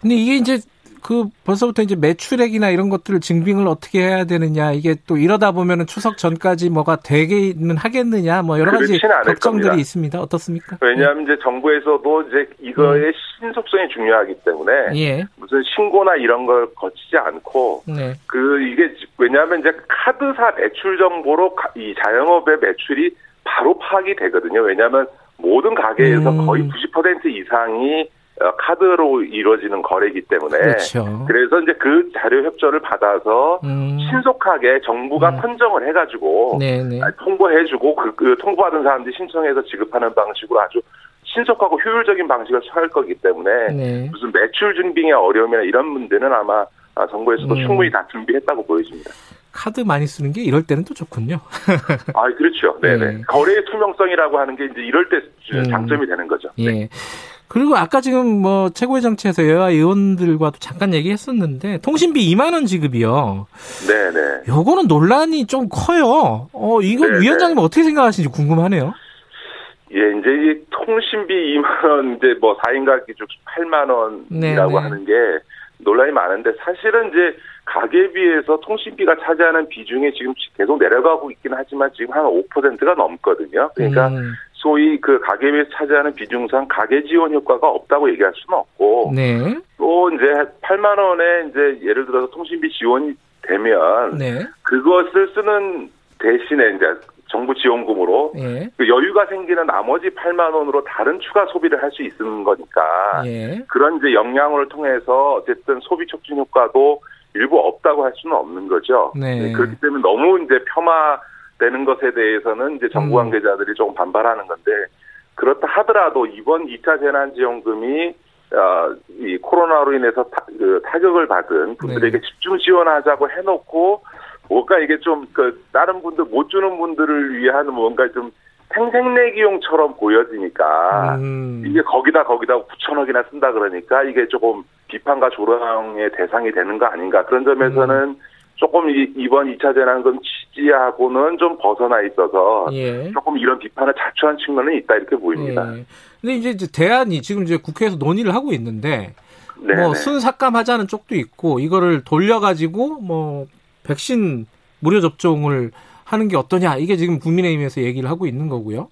근데 이게 이제 그 벌써부터 이제 매출액이나 이런 것들을 증빙을 어떻게 해야 되느냐 이게 또 이러다 보면은 추석 전까지 뭐가 되게는 하겠느냐 뭐 여러 가지 걱정들이 겁니다. 있습니다. 어떻습니까? 왜냐하면 이제 정부에서도 이제 이거의 음. 신속성이 중요하기 때문에 예. 무슨 신고나 이런 걸 거치지 않고 네. 그 이게 왜냐하면 이제 카드사 매출 정보로 이 자영업의 매출이 바로 파악이 되거든요. 왜냐하면 모든 가게에서 음. 거의 90% 이상이 어, 카드로 이루어지는 거래이기 때문에 그렇죠. 그래서 이제 그 자료 협조를 받아서 음. 신속하게 정부가 음. 선정을 해가지고 네네. 아, 통보해주고 그, 그 통보받은 사람들이 신청해서 지급하는 방식으로 아주 신속하고 효율적인 방식을 취할 거기 때문에 네. 무슨 매출 준비의 어려움이나 이런 문제는 아마 아, 정부에서도 음. 충분히 다 준비했다고 보여집니다. 카드 많이 쓰는 게 이럴 때는 또 좋군요. 아, 그렇죠. 네네. 네. 거래의 투명성이라고 하는 게 이제 이럴 때 음. 장점이 되는 거죠. 예. 네. 그리고 아까 지금 뭐 최고의 정치에서 여야 의원들과도 잠깐 얘기했었는데 통신비 2만 원 지급이요. 네네. 요거는 논란이 좀 커요. 어 이거 네네. 위원장님 어떻게 생각하시는지 궁금하네요. 예, 이제 이 통신비 2만 원 이제 뭐 4인 가기 중 8만 원이라고 네네. 하는 게 논란이 많은데 사실은 이제 가계비에서 통신비가 차지하는 비중이 지금 계속 내려가고 있긴 하지만 지금 한 5%가 넘거든요. 그러니까 음. 소위 그 가계비에서 차지하는 비중상 가계 지원 효과가 없다고 얘기할 수는 없고 네. 또 이제 8만 원에 이제 예를 들어서 통신비 지원이 되면 네. 그것을 쓰는 대신에 이제 정부 지원금으로 예. 그 여유가 생기는 나머지 8만 원으로 다른 추가 소비를 할 수 있는 거니까 예. 그런 이제 역량을 통해서 어쨌든 소비 촉진 효과도 일부 없다고 할 수는 없는 거죠. 네. 네 그렇기 때문에 너무 이제 폄하 되는 것에 대해서는 이제 정부 음. 관계자들이 음. 조금 반발하는 건데 그렇다 하더라도 이번 2차 재난지원금이 어, 이 코로나로 인해서 타, 그 타격을 받은 분들에게 네. 집중 지원하자고 해놓고 뭔가 이게 좀 그 다른 분들 못 주는 분들을 위한 뭔가 좀 생생내기용처럼 보여지니까 음. 이게 거기다 거기다 9천억이나 쓴다 그러니까 이게 조금 비판과 조롱의 대상이 되는 거 아닌가 그런 점에서는 음. 조금 이번 2차 재난금 취지하고는 좀 벗어나 있어서 예. 조금 이런 비판을 자초한 측면은 있다 이렇게 보입니다. 예. 근데 이제 대안이 지금 이제 국회에서 논의를 하고 있는데 네네. 뭐 순삭감하자는 쪽도 있고 이거를 돌려가지고 뭐 백신 무료 접종을 하는 게 어떠냐 이게 지금 국민의힘에서 얘기를 하고 있는 거고요.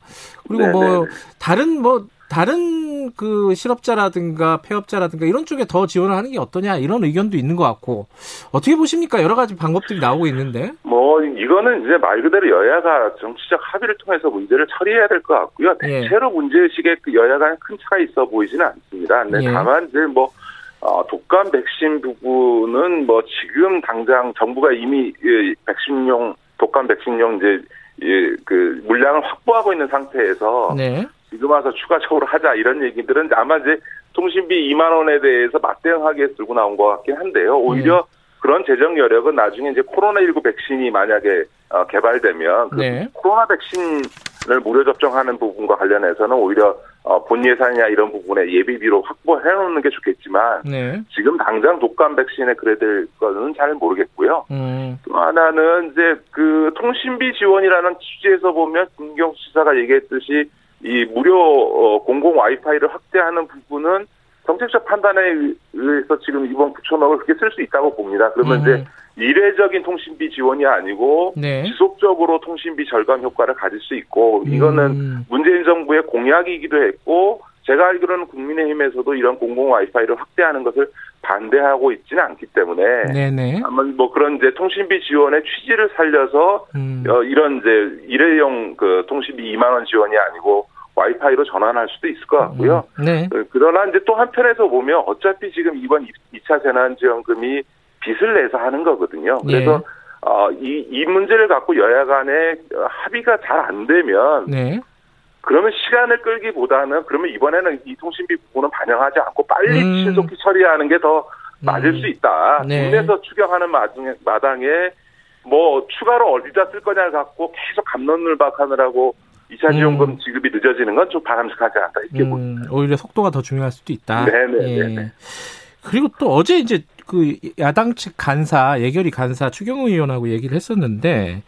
그리고 네네네. 뭐 다른 뭐 다른 그 실업자라든가 폐업자라든가 이런 쪽에 더 지원을 하는 게 어떠냐 이런 의견도 있는 것 같고 어떻게 보십니까 여러 가지 방법들이 나오고 있는데 뭐 이거는 이제 말 그대로 여야가 정치적 합의를 통해서 문제를 처리해야 될 것 같고요 예. 대체로 예. 문제의식에 그 여야가 큰 차가 있어 보이지는 않습니다. 근데 예. 다만 이제 뭐 어, 독감 백신 부분은 뭐 지금 당장 정부가 이미 이 백신용 독감 백신용 이제 이, 그 물량을 확보하고 있는 상태에서 네. 지금 와서 추가적으로 하자 이런 얘기들은 아마 이제 통신비 2만 원에 대해서 맞대응하기 위해서 들고 나온 것 같긴 한데요. 오히려 네. 그런 재정 여력은 나중에 이제 코로나19 백신이 만약에 어, 개발되면 그 네. 코로나 백신을 무료 접종하는 부분과 관련해서는 오히려 어, 본 예산이나 이런 부분에 예비비로 확보해 놓는 게 좋겠지만 네. 지금 당장 독감 백신에 그래 될 거는 잘 모르겠고요. 음. 또 하나는 이제 그 통신비 지원이라는 취지에서 보면 김경수 지사가 얘기했듯이 이 무료 어, 공공 와이파이를 확대하는 부분은 정책적 판단에 의해서 지금 이번 9천억을 그렇게 쓸 수 있다고 봅니다. 그러면 음. 이제 이례적인 통신비 지원이 아니고 네. 지속적으로 통신비 절감 효과를 가질 수 있고 이거는 음. 문재인 정부의 공약이기도 했고 제가 알기로는 국민의힘에서도 이런 공공 와이파이를 확대하는 것을 반대하고 있지는 않기 때문에 네네. 아마 뭐 그런 이제 통신비 지원의 취지를 살려서 음. 어, 이런 이제 일회용 그 통신비 2만 원 지원이 아니고 와이파이로 전환할 수도 있을 것 같고요. 음. 네. 어, 그러나 이제 또 한편에서 보면 어차피 지금 이번 2차 재난지원금이 빚을 내서 하는 거거든요. 그래서 네. 어, 이, 이 문제를 갖고 여야 간에 합의가 잘 안 되면 네. 그러면 시간을 끌기보다는 그러면 이번에는 이 통신비 부분은 반영하지 않고 빨리 음. 신속히 처리하는 게 더 맞을 음. 수 있다. 네. 국내에서 추경하는 마당에, 마당에 뭐 추가로 어디다 쓸 거냐를 갖고 계속 감론을박하느라고 2차 지원금 음. 지급이 늦어지는 건 좀 바람직하지 않다 이렇게 음, 봅니다. 오히려 속도가 더 중요할 수도 있다. 네네. 예. 그리고 또 어제 이제 그 야당 측 간사 예결위 간사 추경 의원하고 얘기를 했었는데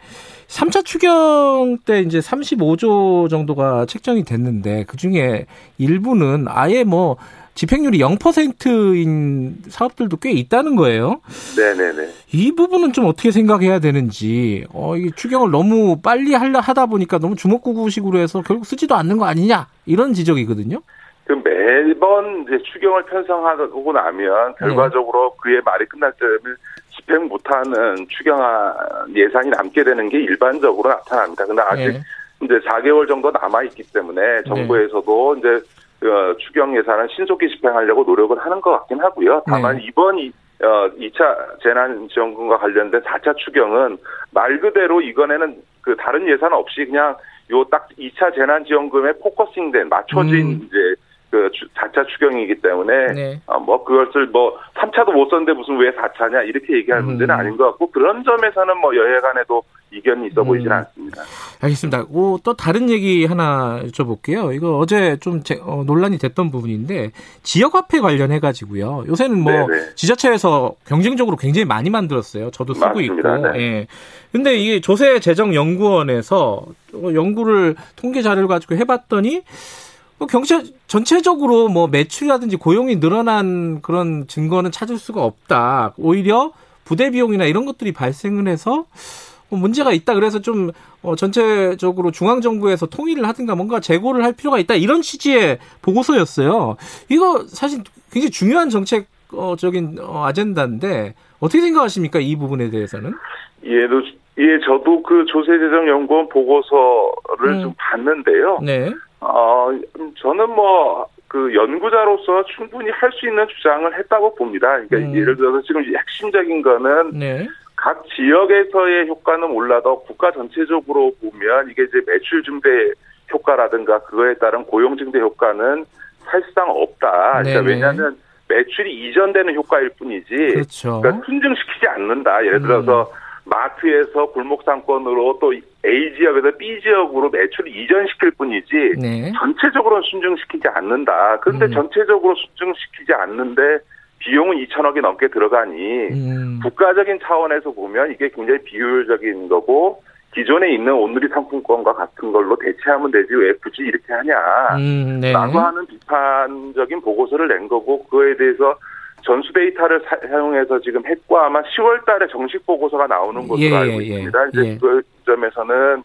3차 추경 때 이제 35조 정도가 책정이 됐는데 그 중에 일부는 아예 뭐 집행률이 0%인 사업들도 꽤 있다는 거예요. 네네네. 이 부분은 좀 어떻게 생각해야 되는지, 어, 이 추경을 너무 빨리 하려 하다 보니까 너무 주먹구구식으로 해서 결국 쓰지도 않는 거 아니냐, 이런 지적이거든요. 그 매번 이제 추경을 편성하고 나면 결과적으로 네. 그의 말이 끝날 때면 집행 못하는 추경 예산이 남게 되는 게 일반적으로 나타납니다. 근데 아직 네. 이제 4개월 정도 남아 있기 때문에 정부에서도 네. 이제 그 추경 예산을 신속히 집행하려고 노력을 하는 것 같긴 하고요. 다만 네. 이번 이, 어, 2차 재난지원금과 관련된 4차 추경은 말 그대로 이번에는 그 다른 예산 없이 그냥 요 딱 2차 재난지원금에 포커싱된 맞춰진 음. 이제 그 4차 추경이기 때문에 네. 어, 뭐 그것을 뭐 3차도 못 썼는데 무슨 왜 4차냐 이렇게 얘기할 음. 문제는 아닌 것 같고 그런 점에서는 뭐 여야 간에도 이견이 있어 보이진 음. 않습니다. 알겠습니다. 오, 또 다른 얘기 하나 여쭤볼게요. 이거 어제 좀 제, 어, 논란이 됐던 부분인데 지역화폐 관련해 가지고요. 요새는 뭐 네네. 지자체에서 경쟁적으로 굉장히 많이 만들었어요. 저도 쓰고 맞습니다. 있고. 네. 예. 근데 이게 조세재정연구원에서 연구를 통계 자료를 가지고 해봤더니 뭐 경제 전체적으로 뭐 매출이라든지 고용이 늘어난 그런 증거는 찾을 수가 없다. 오히려 부대 비용이나 이런 것들이 발생을 해서 뭐 문제가 있다. 그래서 좀 어, 전체적으로 중앙 정부에서 통일을 하든가 뭔가 재고를 할 필요가 있다. 이런 취지의 보고서였어요. 이거 사실 굉장히 중요한 정책적인 어, 아젠다인데 어떻게 생각하십니까? 이 부분에 대해서는? 예, 예, 저도 그 조세재정연구원 보고서를 음. 좀 봤는데요. 네. 어, 저는 뭐, 그 연구자로서 충분히 할 수 있는 주장을 했다고 봅니다. 그러니까 음. 예를 들어서 지금 핵심적인 거는 네. 각 지역에서의 효과는 몰라도 국가 전체적으로 보면 이게 이제 매출 증대 효과라든가 그거에 따른 고용 증대 효과는 사실상 없다. 그러니까 왜냐하면 매출이 이전되는 효과일 뿐이지. 그렇죠. 그러니까 순증시키지 않는다. 예를 들어서 음. 마트에서 골목 상권으로 또 A 지역에서 B 지역으로 매출을 이전시킬 뿐이지 네. 전체적으로 순증시키지 않는다. 그런데 음. 전체적으로 순증시키지 않는데 비용은 2천억이 넘게 들어가니 음. 국가적인 차원에서 보면 이게 굉장히 비효율적인 거고 기존에 있는 온누리 상품권과 같은 걸로 대체하면 되지 왜 굳이 이렇게 하냐 음, 네. 라고 하는 비판적인 보고서를 낸 거고 그거에 대해서 전수 데이터를 사용해서 지금 핵과 아마 10월 달에 정식 보고서가 나오는 것으로 예, 알고 예, 있습니다. 이제 예. 그 점에서는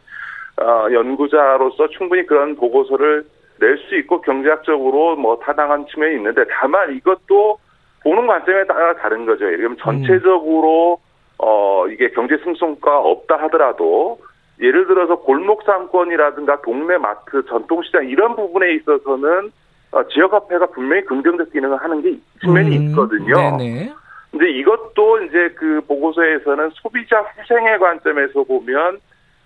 어, 연구자로서 충분히 그런 보고서를 낼 수 있고 경제학적으로 뭐 타당한 측면이 있는데 다만 이것도 보는 관점에 따라 다른 거죠. 그러면 전체적으로 어 이게 경제 승성가 없다 하더라도 예를 들어서 골목 상권이라든가 동네 마트, 전통시장 이런 부분에 있어서는 어, 지역화폐가 분명히 긍정적 기능을 하는 게 측면이 음, 있거든요. 네네. 근데 이것도 이제 그 보고서에서는 소비자 후생의 관점에서 보면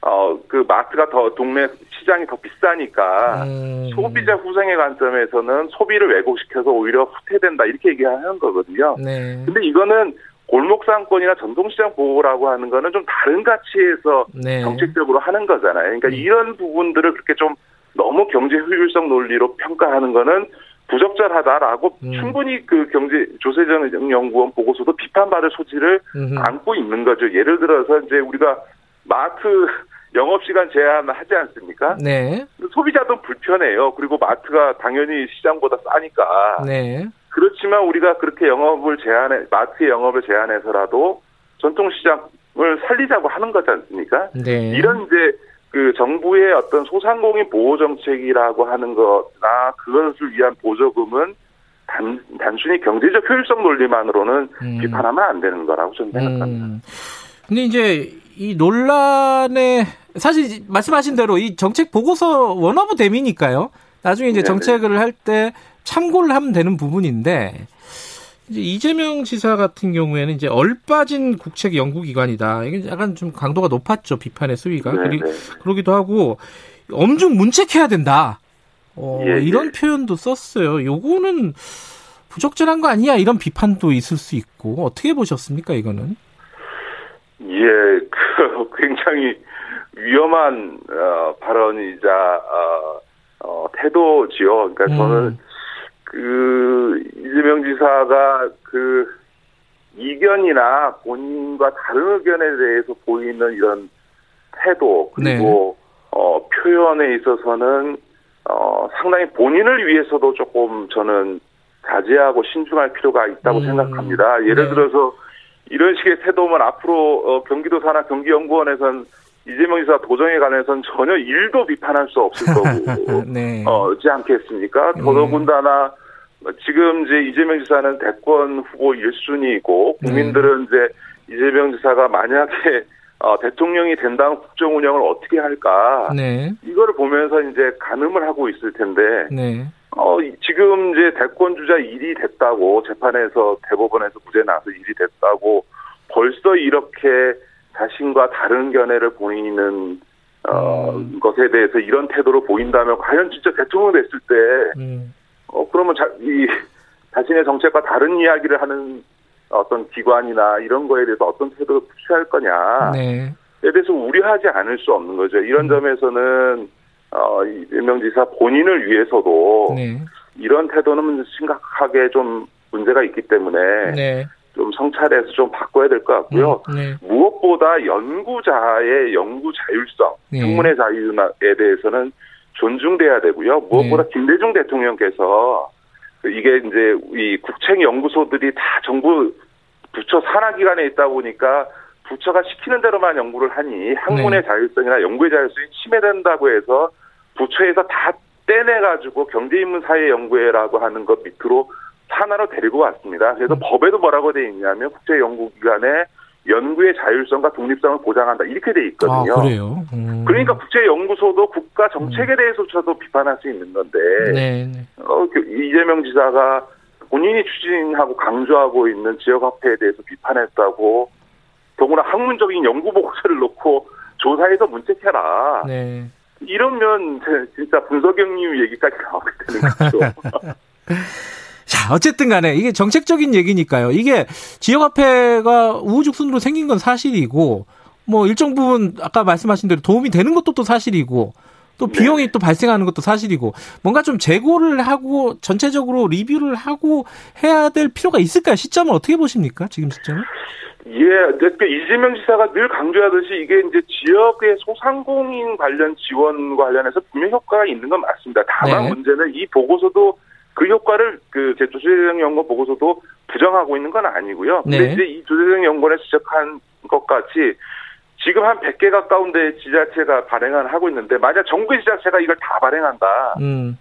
어 그 마트가 더 동네 시장이 더 비싸니까 음. 소비자 후생의 관점에서는 소비를 왜곡시켜서 오히려 후퇴된다 이렇게 얘기하는 거거든요. 네. 근데 이거는 골목상권이나 전통시장 보호라고 하는 거는 좀 다른 가치에서 네. 정책적으로 하는 거잖아요. 그러니까 네. 이런 부분들을 그렇게 좀 너무 경제 효율성 논리로 평가하는 거는 부적절하다라고 음. 충분히 그 경제 조세정 연구원 보고서도 비판받을 소지를 음흠. 안고 있는 거죠. 예를 들어서 이제 우리가 마트 영업시간 제한을 하지 않습니까? 네. 소비자도 불편해요. 그리고 마트가 당연히 시장보다 싸니까. 네. 그렇지만 우리가 그렇게 영업을 제한해, 마트의 영업을 제한해서라도 전통시장을 살리자고 하는 거지 않습니까? 네. 이런 이제 그 정부의 어떤 소상공인 보호 정책이라고 하는 거나 그것을 위한 보조금은 단, 단순히 경제적 효율성 논리만으로는 음. 비판하면 안 되는 거라고 저는 생각합니다. 음. 근데 이제 이 논란에 사실 말씀하신 대로 이 정책 보고서 원어브 댐이니까요. 나중에 이제 네네. 정책을 할 때 참고를 하면 되는 부분인데 이제 이재명 지사 같은 경우에는 이제 얼빠진 국책 연구기관이다. 이게 약간 좀 강도가 높았죠 비판의 수위가. 그리, 그러기도 하고 엄중 문책해야 된다. 어, 예, 예. 이런 표현도 썼어요. 요거는 부적절한 거 아니야? 이런 비판도 있을 수 있고 어떻게 보셨습니까? 이거는? 예, 그 굉장히 위험한 어, 발언이자 어, 어, 태도지요. 그러니까 음. 저는 그 이재명 지사가 그 이견이나 본인과 다른 의견에 대해서 보이는 이런 태도 그리고 네. 어 표현에 있어서는 어 상당히 본인을 위해서도 조금 저는 자제하고 신중할 필요가 있다고 음. 생각합니다. 예를 네. 들어서 이런 식의 태도면 앞으로 어, 경기도사나 경기연구원에선 이재명 지사 도정에 관해서는 전혀 일도 비판할 수 없을 거고 네. 어지 않겠습니까? 네. 더더군다나 지금 이제 이재명 지사는 대권 후보 1순위이고 국민들은 이제 이재명 지사가 만약에 어, 대통령이 된다면 국정 운영을 어떻게 할까? 네. 이거를 보면서 이제 가늠을 하고 있을 텐데, 네. 어, 지금 이제 대권 주자 일이 됐다고 재판에서 대법원에서 무죄 나서 일이 됐다고 벌써 이렇게 자신과 다른 견해를 보이는 어, 음. 것에 대해서 이런 태도로 보인다면 과연 진짜 대통령 됐을 때 음. 어, 그러면 자, 이, 자신의 정책과 다른 이야기를 하는 어떤 기관이나 이런 거에 대해서 어떤 태도를 취할 거냐. 네. 에 대해서 우려하지 않을 수 없는 거죠. 이런 음. 점에서는, 어, 이명 지사 본인을 위해서도 네. 이런 태도는 심각하게 좀 문제가 있기 때문에 네. 좀 성찰해서 좀 바꿔야 될 것 같고요. 음, 네. 무엇보다 연구자의 연구 자율성, 네. 학문의 자유에 대해서는 존중돼야 되고요. 무엇보다 네. 김대중 대통령께서 이게 이제 이 국책 연구소들이 다 정부 부처 산하 기관에 있다 보니까 부처가 시키는 대로만 연구를 하니 학문의 네. 자율성이나 연구의 자율성이 침해된다고 해서 부처에서 다 떼내 가지고 경제인문사회 연구회라고 하는 것 밑으로 산하로 데리고 왔습니다. 그래서 음. 법에도 뭐라고 돼 있냐면 국제연구기관의 연구의 자율성과 독립성을 보장한다 이렇게 돼 있거든요. 아, 그래요. 음. 그러니까 국제연구소도 국가 정책에 음. 대해서조차도 비판할 수 있는 건데 네, 네. 어, 그 이재명 지사가 본인이 추진하고 강조하고 있는 지역화폐에 대해서 비판했다고 더구나 학문적인 연구 보고서를 놓고 조사해서 문책해라. 네. 이러면 진짜 분석경님 얘기까지 나오게 되는 거죠. 자, 어쨌든 간에 이게 정책적인 얘기니까요. 이게 지역화폐가 우후죽순으로 생긴 건 사실이고, 뭐 일정 부분 아까 말씀하신 대로 도움이 되는 것도 또 사실이고, 또 네. 비용이 네. 또 발생하는 것도 사실이고, 뭔가 좀 재고를 하고 전체적으로 리뷰를 하고 해야 될 필요가 있을까요? 시점을 어떻게 보십니까? 지금 시점을? 예, 그러니까 이재명 지사가 늘 강조하듯이 이게 이제 지역의 소상공인 관련 지원과 관련해서 분명 효과가 있는 건 맞습니다. 다만 네. 문제는 이 보고서도 그 효과를 그 조재정 연구원 보고서도 부정하고 있는 건 아니고요. 근데 네. 이제 이 조재정 연구원에 지적한 것 같이 지금 한 100개 가까운 데 지자체가 발행을 하고 있는데 만약 정부 지자체가 이걸 다 발행한다. 음.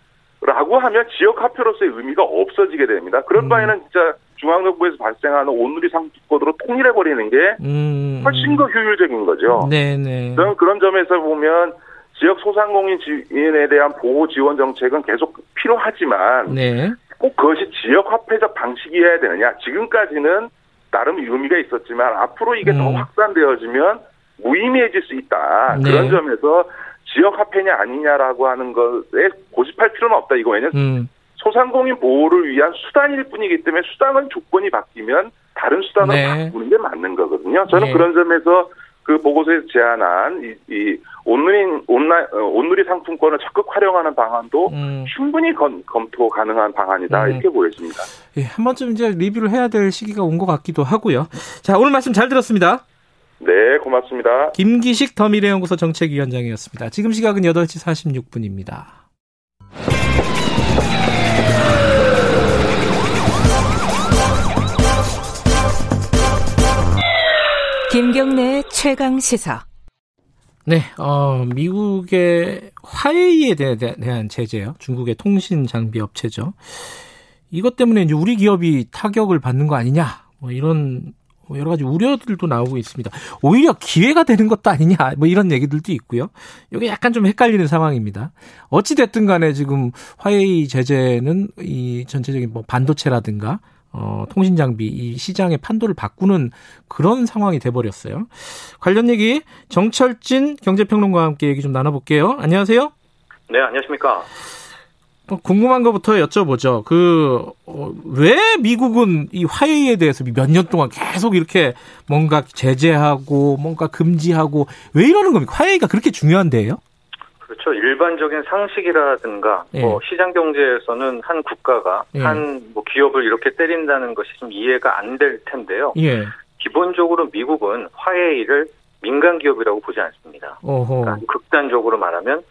라고 하면 지역 화폐로서의 의미가 없어지게 됩니다. 그럴 음. 바에는 진짜 중앙정부에서 발생하는 온누리 상품권으로 통일해 버리는 게 음. 훨씬 더 효율적인 거죠. 네네. 그런, 그런 점에서 보면 지역 소상공인에 대한 보호 지원 정책은 계속 필요하지만 네. 꼭 그것이 지역 화폐적 방식이어야 되느냐. 지금까지는 나름 의미가 있었지만 앞으로 이게 음. 더 확산되어지면 무의미해질 수 있다. 네. 그런 점에서 지역 화폐냐 아니냐라고 하는 것에 고집할 필요는 없다. 이거 왜냐면 음. 소상공인 보호를 위한 수단일 뿐이기 때문에 수단은 조건이 바뀌면 다른 수단으로 네. 바꾸는 게 맞는 거거든요. 저는 네. 그런 점에서 그 보고서에서 제안한 이, 이 온누리 온라 어, 온누리 상품권을 적극 활용하는 방안도 음. 충분히 검, 검토 가능한 방안이다 음. 이렇게 보여집니다. 예, 한 번쯤 이제 리뷰를 해야 될 시기가 온 것 같기도 하고요. 자 오늘 말씀 잘 들었습니다. 네, 고맙습니다. 김기식 더미래연구소 정책위원장이었습니다. 지금 시각은 8시 46분입니다. 김경래 최강 시사. 네, 어, 미국의 화웨이에 대한 제재요. 중국의 통신 장비 업체죠. 이것 때문에 이제 우리 기업이 타격을 받는 거 아니냐. 뭐 이런 뭐 여러 가지 우려들도 나오고 있습니다. 오히려 기회가 되는 것도 아니냐. 뭐 이런 얘기들도 있고요. 이게 약간 좀 헷갈리는 상황입니다. 어찌 됐든 간에 지금 화웨이 제재는 이 전체적인 뭐 반도체라든가 어, 통신 장비 이 시장의 판도를 바꾸는 그런 상황이 돼 버렸어요. 관련 얘기 정철진 경제평론가와 함께 얘기 좀 나눠볼게요. 안녕하세요. 네, 안녕하십니까. 뭐 궁금한 것부터 여쭤보죠. 그, 어, 왜 미국은 이 화웨이에 대해서 몇 년 동안 계속 이렇게 뭔가 제재하고 뭔가 금지하고 왜 이러는 겁니까? 화웨이가 그렇게 중요한데요? 그렇죠. 일반적인 상식이라든가 예. 뭐 시장 경제에서는 한 국가가 예. 한뭐 기업을 이렇게 때린다는 것이 좀 이해가 안 될 텐데요. 예. 기본적으로 미국은 화웨이를 민간 기업이라고 보지 않습니다. 그러니까 극단적으로 말하면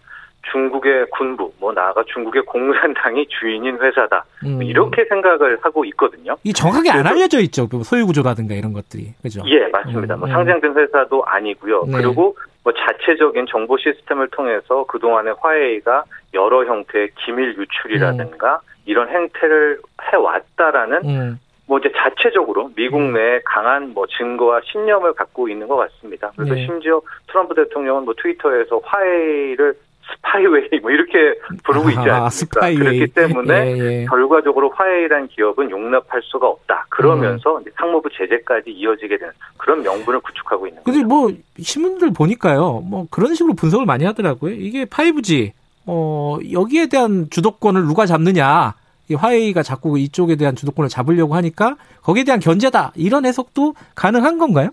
중국의 군부, 뭐 나아가 중국의 공산당이 주인인 회사다. 음. 이렇게 생각을 하고 있거든요. 이 정확하게 안 알려져 있죠. 그 소유 구조라든가 이런 것들이. 그죠? 예, 맞습니다. 음. 뭐 상장된 회사도 아니고요. 네. 그리고 뭐 자체적인 정보 시스템을 통해서 그동안에 화웨이가 여러 형태의 기밀 유출이라든가 음. 이런 행태를 해왔다라는 음. 뭐 이제 자체적으로 미국 음. 내에 강한 뭐 증거와 신념을 갖고 있는 것 같습니다. 그래서 네. 심지어 트럼프 대통령은 뭐 트위터에서 화웨이를 Spyway 뭐 이렇게 부르고 있지 않습니까? 아, Spyway. 그렇기 때문에 예, 예. 결과적으로 화웨이라는 기업은 용납할 수가 없다. 그러면서 음. 상무부 제재까지 이어지게 되는 그런 명분을 구축하고 있는 거죠. 근데 뭐 신문들 보니까요. 뭐 그런 식으로 분석을 많이 하더라고요. 이게 5G 어 여기에 대한 주도권을 누가 잡느냐. 이 화웨이가 자꾸 이쪽에 대한 주도권을 잡으려고 하니까 거기에 대한 견제다. 이런 해석도 가능한 건가요?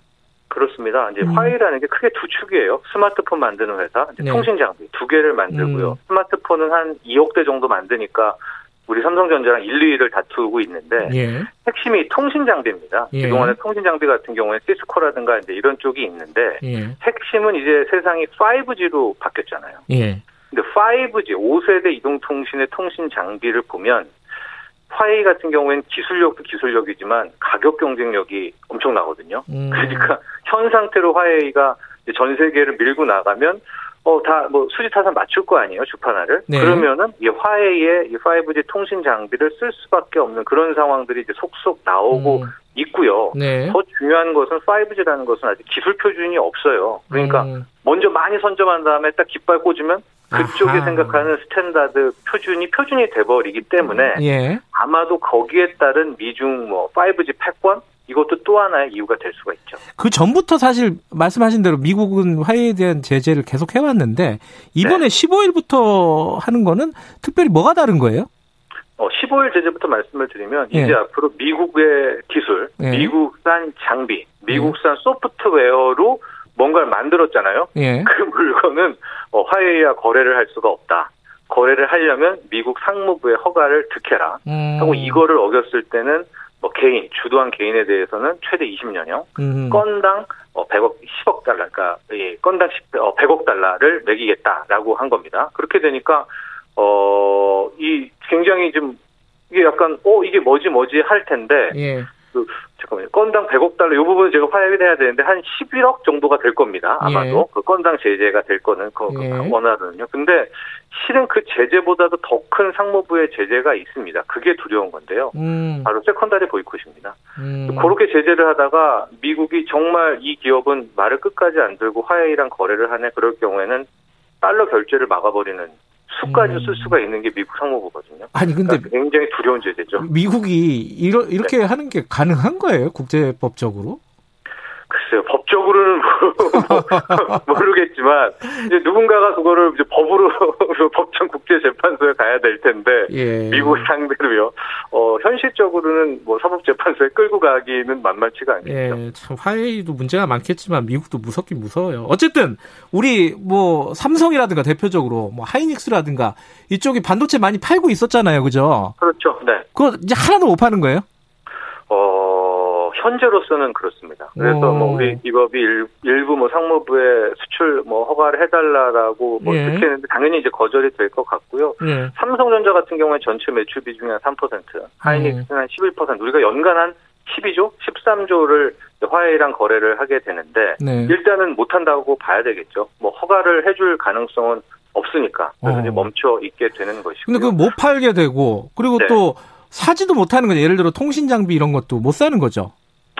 그렇습니다. 이제 음. 화웨이라는 게 크게 두 축이에요. 스마트폰 만드는 회사, 네. 통신 장비 두 개를 만들고요. 음. 스마트폰은 한 2억 대 정도 만드니까 우리 삼성전자랑 1, 2위를 다투고 있는데 예. 핵심이 통신 장비입니다. 예. 그동안에 통신 장비 같은 경우에 시스코라든가 이제 이런 쪽이 있는데 예. 핵심은 이제 세상이 5G로 바뀌었잖아요. 예. 근데 5G 5세대 이동 통신의 통신 장비를 보면 화웨이 같은 경우에는 기술력도 기술력이지만 가격 경쟁력이 엄청나거든요. 음. 그러니까 현 상태로 화웨이가 전 세계를 밀고 나가면 어, 다, 뭐, 수지 타산 맞출 거 아니에요, 주파나를? 네. 그러면은, 이 화웨이의 이 5G 통신 장비를 쓸 수밖에 없는 그런 상황들이 이제 속속 나오고 음. 있고요. 네. 더 중요한 것은 5G라는 것은 아직 기술 표준이 없어요. 그러니까, 음. 먼저 많이 선점한 다음에 딱 깃발 꽂으면 그쪽에 아하. 생각하는 standard 표준이 표준이 돼버리기 때문에 예. 아마도 거기에 따른 미중 뭐 5G 패권 이것도 또 하나의 이유가 될 수가 있죠. 그 전부터 사실 말씀하신 대로 미국은 화웨이에 대한 제재를 계속 해왔는데 이번에 네. 15일부터 하는 거는 특별히 뭐가 다른 거예요? 어, 15일 제재부터 말씀을 드리면 예. 이제 앞으로 미국의 기술, 예. 미국산 장비, 미국산 예. 소프트웨어로 뭔가를 만들었잖아요. 예. 그 물건은 어, 화해와 거래를 할 수가 없다. 거래를 하려면 미국 상무부의 허가를 득해라. 음. 하고 이거를 어겼을 때는 뭐 개인 주도한 개인에 대해서는 최대 20년형, 음. 건당 어 100억 10억 달러, 그러니까 예, 건당 10, 어, 100억 달러를 매기겠다라고 한 겁니다. 그렇게 되니까 어 이 굉장히 좀 이게 약간 어 이게 뭐지 뭐지 할 텐데 예. 그 잠깐만요. 건당 100억 달러 이 부분은 제가 파악을 해야 되는데 한 11억 정도가 될 겁니다. 아마도 예. 그 건당 제재가 될 거는 그, 그 예. 원화는요. 근데 실은 그 제재보다도 더 큰 상무부의 제재가 있습니다. 그게 두려운 건데요. 음. 바로 세컨다리 보이콧입니다. 음. 그렇게 제재를 하다가 미국이 정말 이 기업은 말을 끝까지 안 들고 화해이랑 거래를 하네 그럴 경우에는 달러 결제를 막아버리는 수까지 음. 쓸 수가 있는 게 미국 상무부거든요. 아니 근데 그러니까 굉장히 두려운 제재죠. 미국이 이러, 이렇게 네. 하는 게 가능한 거예요 국제법적으로? 글쎄요, 법적으로는 모르겠지만 이제 누군가가 그거를 이제 법으로 법정 국제 재판소에 가야 될 텐데 예. 미국 상대로요. 어 현실적으로는 뭐 사법 재판소에 끌고 가기는 만만치가 않겠죠. 예, 참 화해도 문제가 많겠지만 미국도 무섭긴 무서워요. 어쨌든 우리 뭐 삼성이라든가 대표적으로 뭐 하이닉스라든가 이쪽이 반도체 많이 팔고 있었잖아요, 그죠? 그렇죠. 네. 그거 이제 하나도 못 파는 거예요? 어 현재로서는 그렇습니다. 그래서 오. 뭐 우리 기업이 일, 부뭐 상무부에 수출 뭐 허가를 해달라라고 뭐 예. 했는데 당연히 이제 거절이 될 것 같고요. 예. 삼성전자 같은 경우에 전체 매출 비중이 한 3%, 하이닉스는 한 11%. 우리가 연간 한 12조, 13조를 화해랑 거래를 하게 되는데 네. 일단은 못 한다고 봐야 되겠죠. 뭐 허가를 해줄 가능성은 없으니까 그래서 어. 이제 멈춰 있게 되는 것이고. 근데 그 못 팔게 되고 그리고 네. 또 사지도 못하는 거죠. 예를 들어 통신 장비 이런 것도 못 사는 거죠.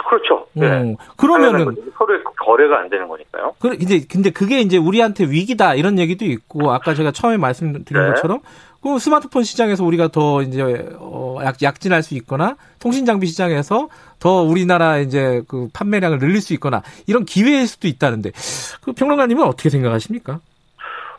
그렇죠. 네. 음, 그러면은 서로의 거래가 안 되는 거니까요. 그 이제 근데 그게 이제 우리한테 위기다 이런 얘기도 있고 아까 제가 처음에 말씀드린 네. 것처럼 그 스마트폰 시장에서 우리가 더 이제 어, 약, 약진할 수 있거나 통신 장비 시장에서 더 우리나라 이제 그 판매량을 늘릴 수 있거나 이런 기회일 수도 있다는데 그 평론가님은 어떻게 생각하십니까?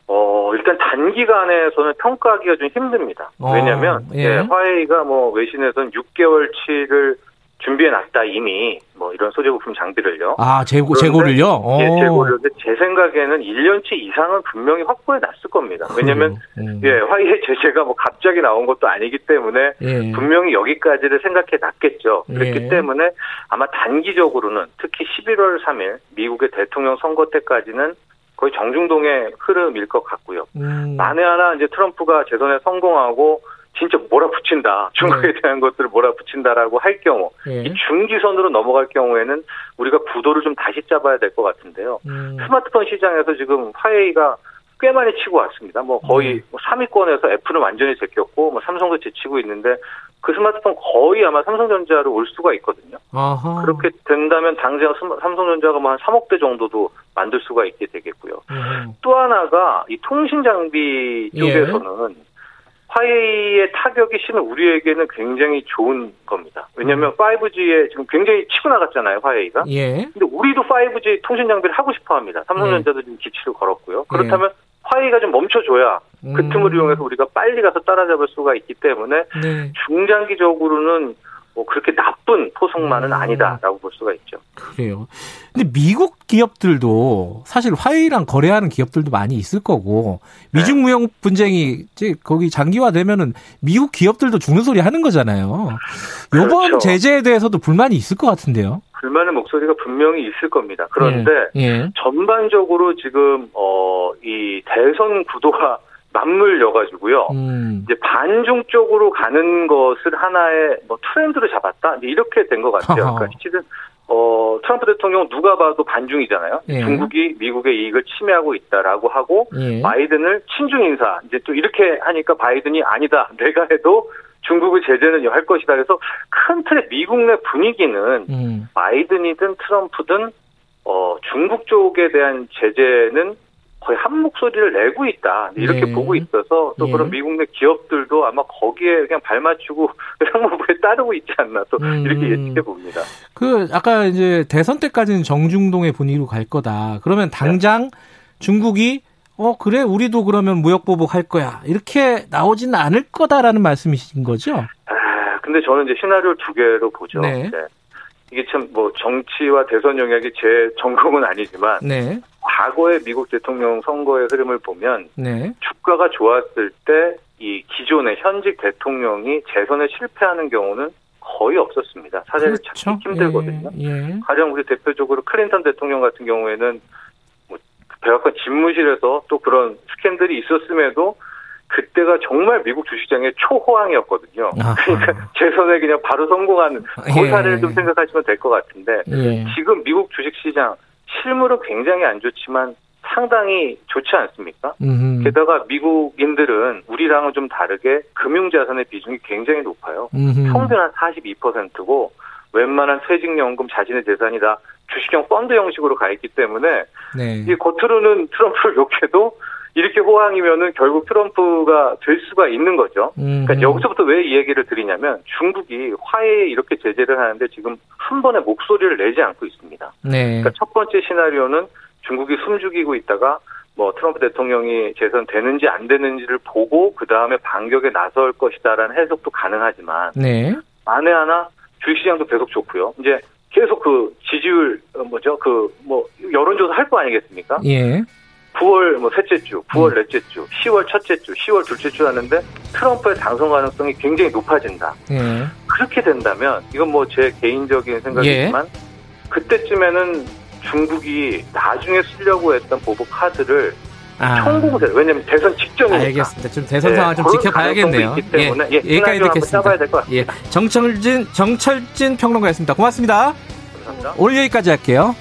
어, 일단 단기간에서는 평가하기가 좀 힘듭니다. 어, 왜냐면, 하 예. 예, 화웨이가 뭐 외신에서는 6개월치를 준비해 놨다 이미 뭐 이런 소재 부품 장비를요. 아 재고 재고를요? 예, 재고를. 제 생각에는 1년치 이상은 분명히 확보해 놨을 겁니다. 왜냐하면 음. 예 화이의 제재가 뭐 갑자기 나온 것도 아니기 때문에 예. 분명히 여기까지를 생각해 놨겠죠. 그렇기 예. 때문에 아마 단기적으로는 특히 11월 3일 미국의 대통령 선거 때까지는 거의 정중동의 흐름일 것 같고요. 음. 만에 하나 이제 트럼프가 재선에 성공하고 진짜 몰아붙인다. 중국에 네. 대한 것들을 몰아붙인다라고 할 경우, 네. 이 중기선으로 넘어갈 경우에는 우리가 구도를 좀 다시 잡아야 될 것 같은데요. 음. 스마트폰 시장에서 지금 화웨이가 꽤 많이 치고 왔습니다. 뭐 거의 네. 3위권에서 뭐 애플은 완전히 제꼈고, 뭐 삼성도 제치고 있는데 그 스마트폰 거의 아마 삼성전자로 올 수가 있거든요. 아하. 그렇게 된다면 당장 삼성전자가 뭐 한 3억 대 정도도 만들 수가 있게 되겠고요. 음. 또 하나가 이 통신 장비 예. 쪽에서는 예. 화웨이의 타격이 심은 우리에게는 굉장히 좋은 겁니다. 왜냐하면 음. 5G에 지금 굉장히 치고 나갔잖아요, 화웨이가. 예. 근데 우리도 5G 통신 장비를 하고 싶어 합니다. 삼성전자도 예. 지금 기치를 걸었고요. 그렇다면 예. 화웨이가 좀 멈춰줘야 그 틈을 음. 이용해서 우리가 빨리 가서 따라잡을 수가 있기 때문에 네. 중장기적으로는 뭐 그렇게 나쁜 포석만은 음. 아니다라고 볼 수가 있죠. 그래요. 근데 미국 기업들도 사실 화웨이랑 거래하는 기업들도 많이 있을 거고 미중 네. 무역 분쟁이 이제 거기 장기화되면은 미국 기업들도 죽는 소리 하는 거잖아요. 요번 그렇죠. 제재에 대해서도 불만이 있을 것 같은데요. 불만의 목소리가 분명히 있을 겁니다. 그런데 예. 예. 전반적으로 지금 어 이 대선 구도가 맞물려가지고요. 음. 이제 반중 쪽으로 가는 것을 하나의 뭐 트렌드로 잡았다. 이렇게 된 것 같아요. 그러니까 실은 어, 트럼프 대통령 누가 봐도 반중이잖아요. 예. 중국이 미국의 이익을 침해하고 있다라고 하고 예. 바이든을 친중 인사 이제 또 이렇게 하니까 바이든이 아니다. 내가 해도 중국의 제재는 할 것이다. 그래서 큰 틀의 미국 내 분위기는 음. 바이든이든 트럼프든 어, 중국 쪽에 대한 제재는 거의 한 목소리를 내고 있다 이렇게 네. 보고 있어서 또 네. 그런 미국 내 기업들도 아마 거기에 그냥 발맞추고 상무부에 따르고 있지 않나 또 음. 이렇게 예측해 봅니다. 그 아까 이제 대선 때까지는 정중동의 분위기로 갈 거다. 그러면 당장 네. 중국이 어 그래 우리도 그러면 무역 보복할 거야 이렇게 나오지는 않을 거다라는 말씀이신 거죠? 아 근데 저는 이제 시나리오 두 개로 보죠. 네. 네. 이게 참 뭐 정치와 대선 영역이 제 전공은 아니지만 네. 과거의 미국 대통령 선거의 흐름을 보면 네. 주가가 좋았을 때 이 기존의 현직 대통령이 재선에 실패하는 경우는 거의 없었습니다. 사실 그렇죠. 찾기 힘들거든요. 예, 예. 가령 우리 대표적으로 클린턴 대통령 같은 경우에는 뭐 백악관 집무실에서 또 그런 스캔들이 있었음에도 그때가 정말 미국 주식장의 초호황이었거든요. 아하. 그러니까 재선에 그냥 바로 성공한 그 사례를 예. 좀 생각하시면 될 것 같은데 예. 지금 미국 주식시장 실물은 굉장히 안 좋지만 상당히 좋지 않습니까? 음흠. 게다가 미국인들은 우리랑은 좀 다르게 금융자산의 비중이 굉장히 높아요. 음흠. 평균 한 42%고 웬만한 퇴직연금 자신의 재산이 다 주식형 펀드 형식으로 가 있기 때문에 네. 이 겉으로는 트럼프를 욕해도 이렇게 호황이면은 결국 트럼프가 될 수가 있는 거죠. 그러니까 여기서부터 왜 이 얘기를 드리냐면 중국이 화해에 이렇게 제재를 하는데 지금 한 번에 목소리를 내지 않고 있습니다. 네. 그러니까 첫 번째 시나리오는 중국이 숨죽이고 있다가 뭐 트럼프 대통령이 재선되는지 안 되는지를 보고 그 다음에 반격에 나설 것이다라는 해석도 가능하지만 네. 만에 하나 주식시장도 계속 좋고요. 이제 계속 그 지지율 어, 뭐죠 그 뭐 여론조사 할 거 아니겠습니까? 예. 9월 뭐 셋째 주, 9월 음. 넷째 주, 10월 첫째 주, 10월 둘째 주 하는데 트럼프의 당선 가능성이 굉장히 높아진다. 예. 그렇게 된다면 이건 뭐 제 개인적인 생각이지만 예. 그때쯤에는 중국이 나중에 쓰려고 했던 보복 카드를 아. 청구세 왜냐면 대선 직전이니까. 알겠습니다. 좀 대선 상황 네, 좀 지켜봐야겠네요. 있기 때문에 예, 예, 여기까지 듣겠습니다. 예, 정철진 정철진 평론가였습니다. 고맙습니다. 감사합니다. 오늘 여기까지 할게요.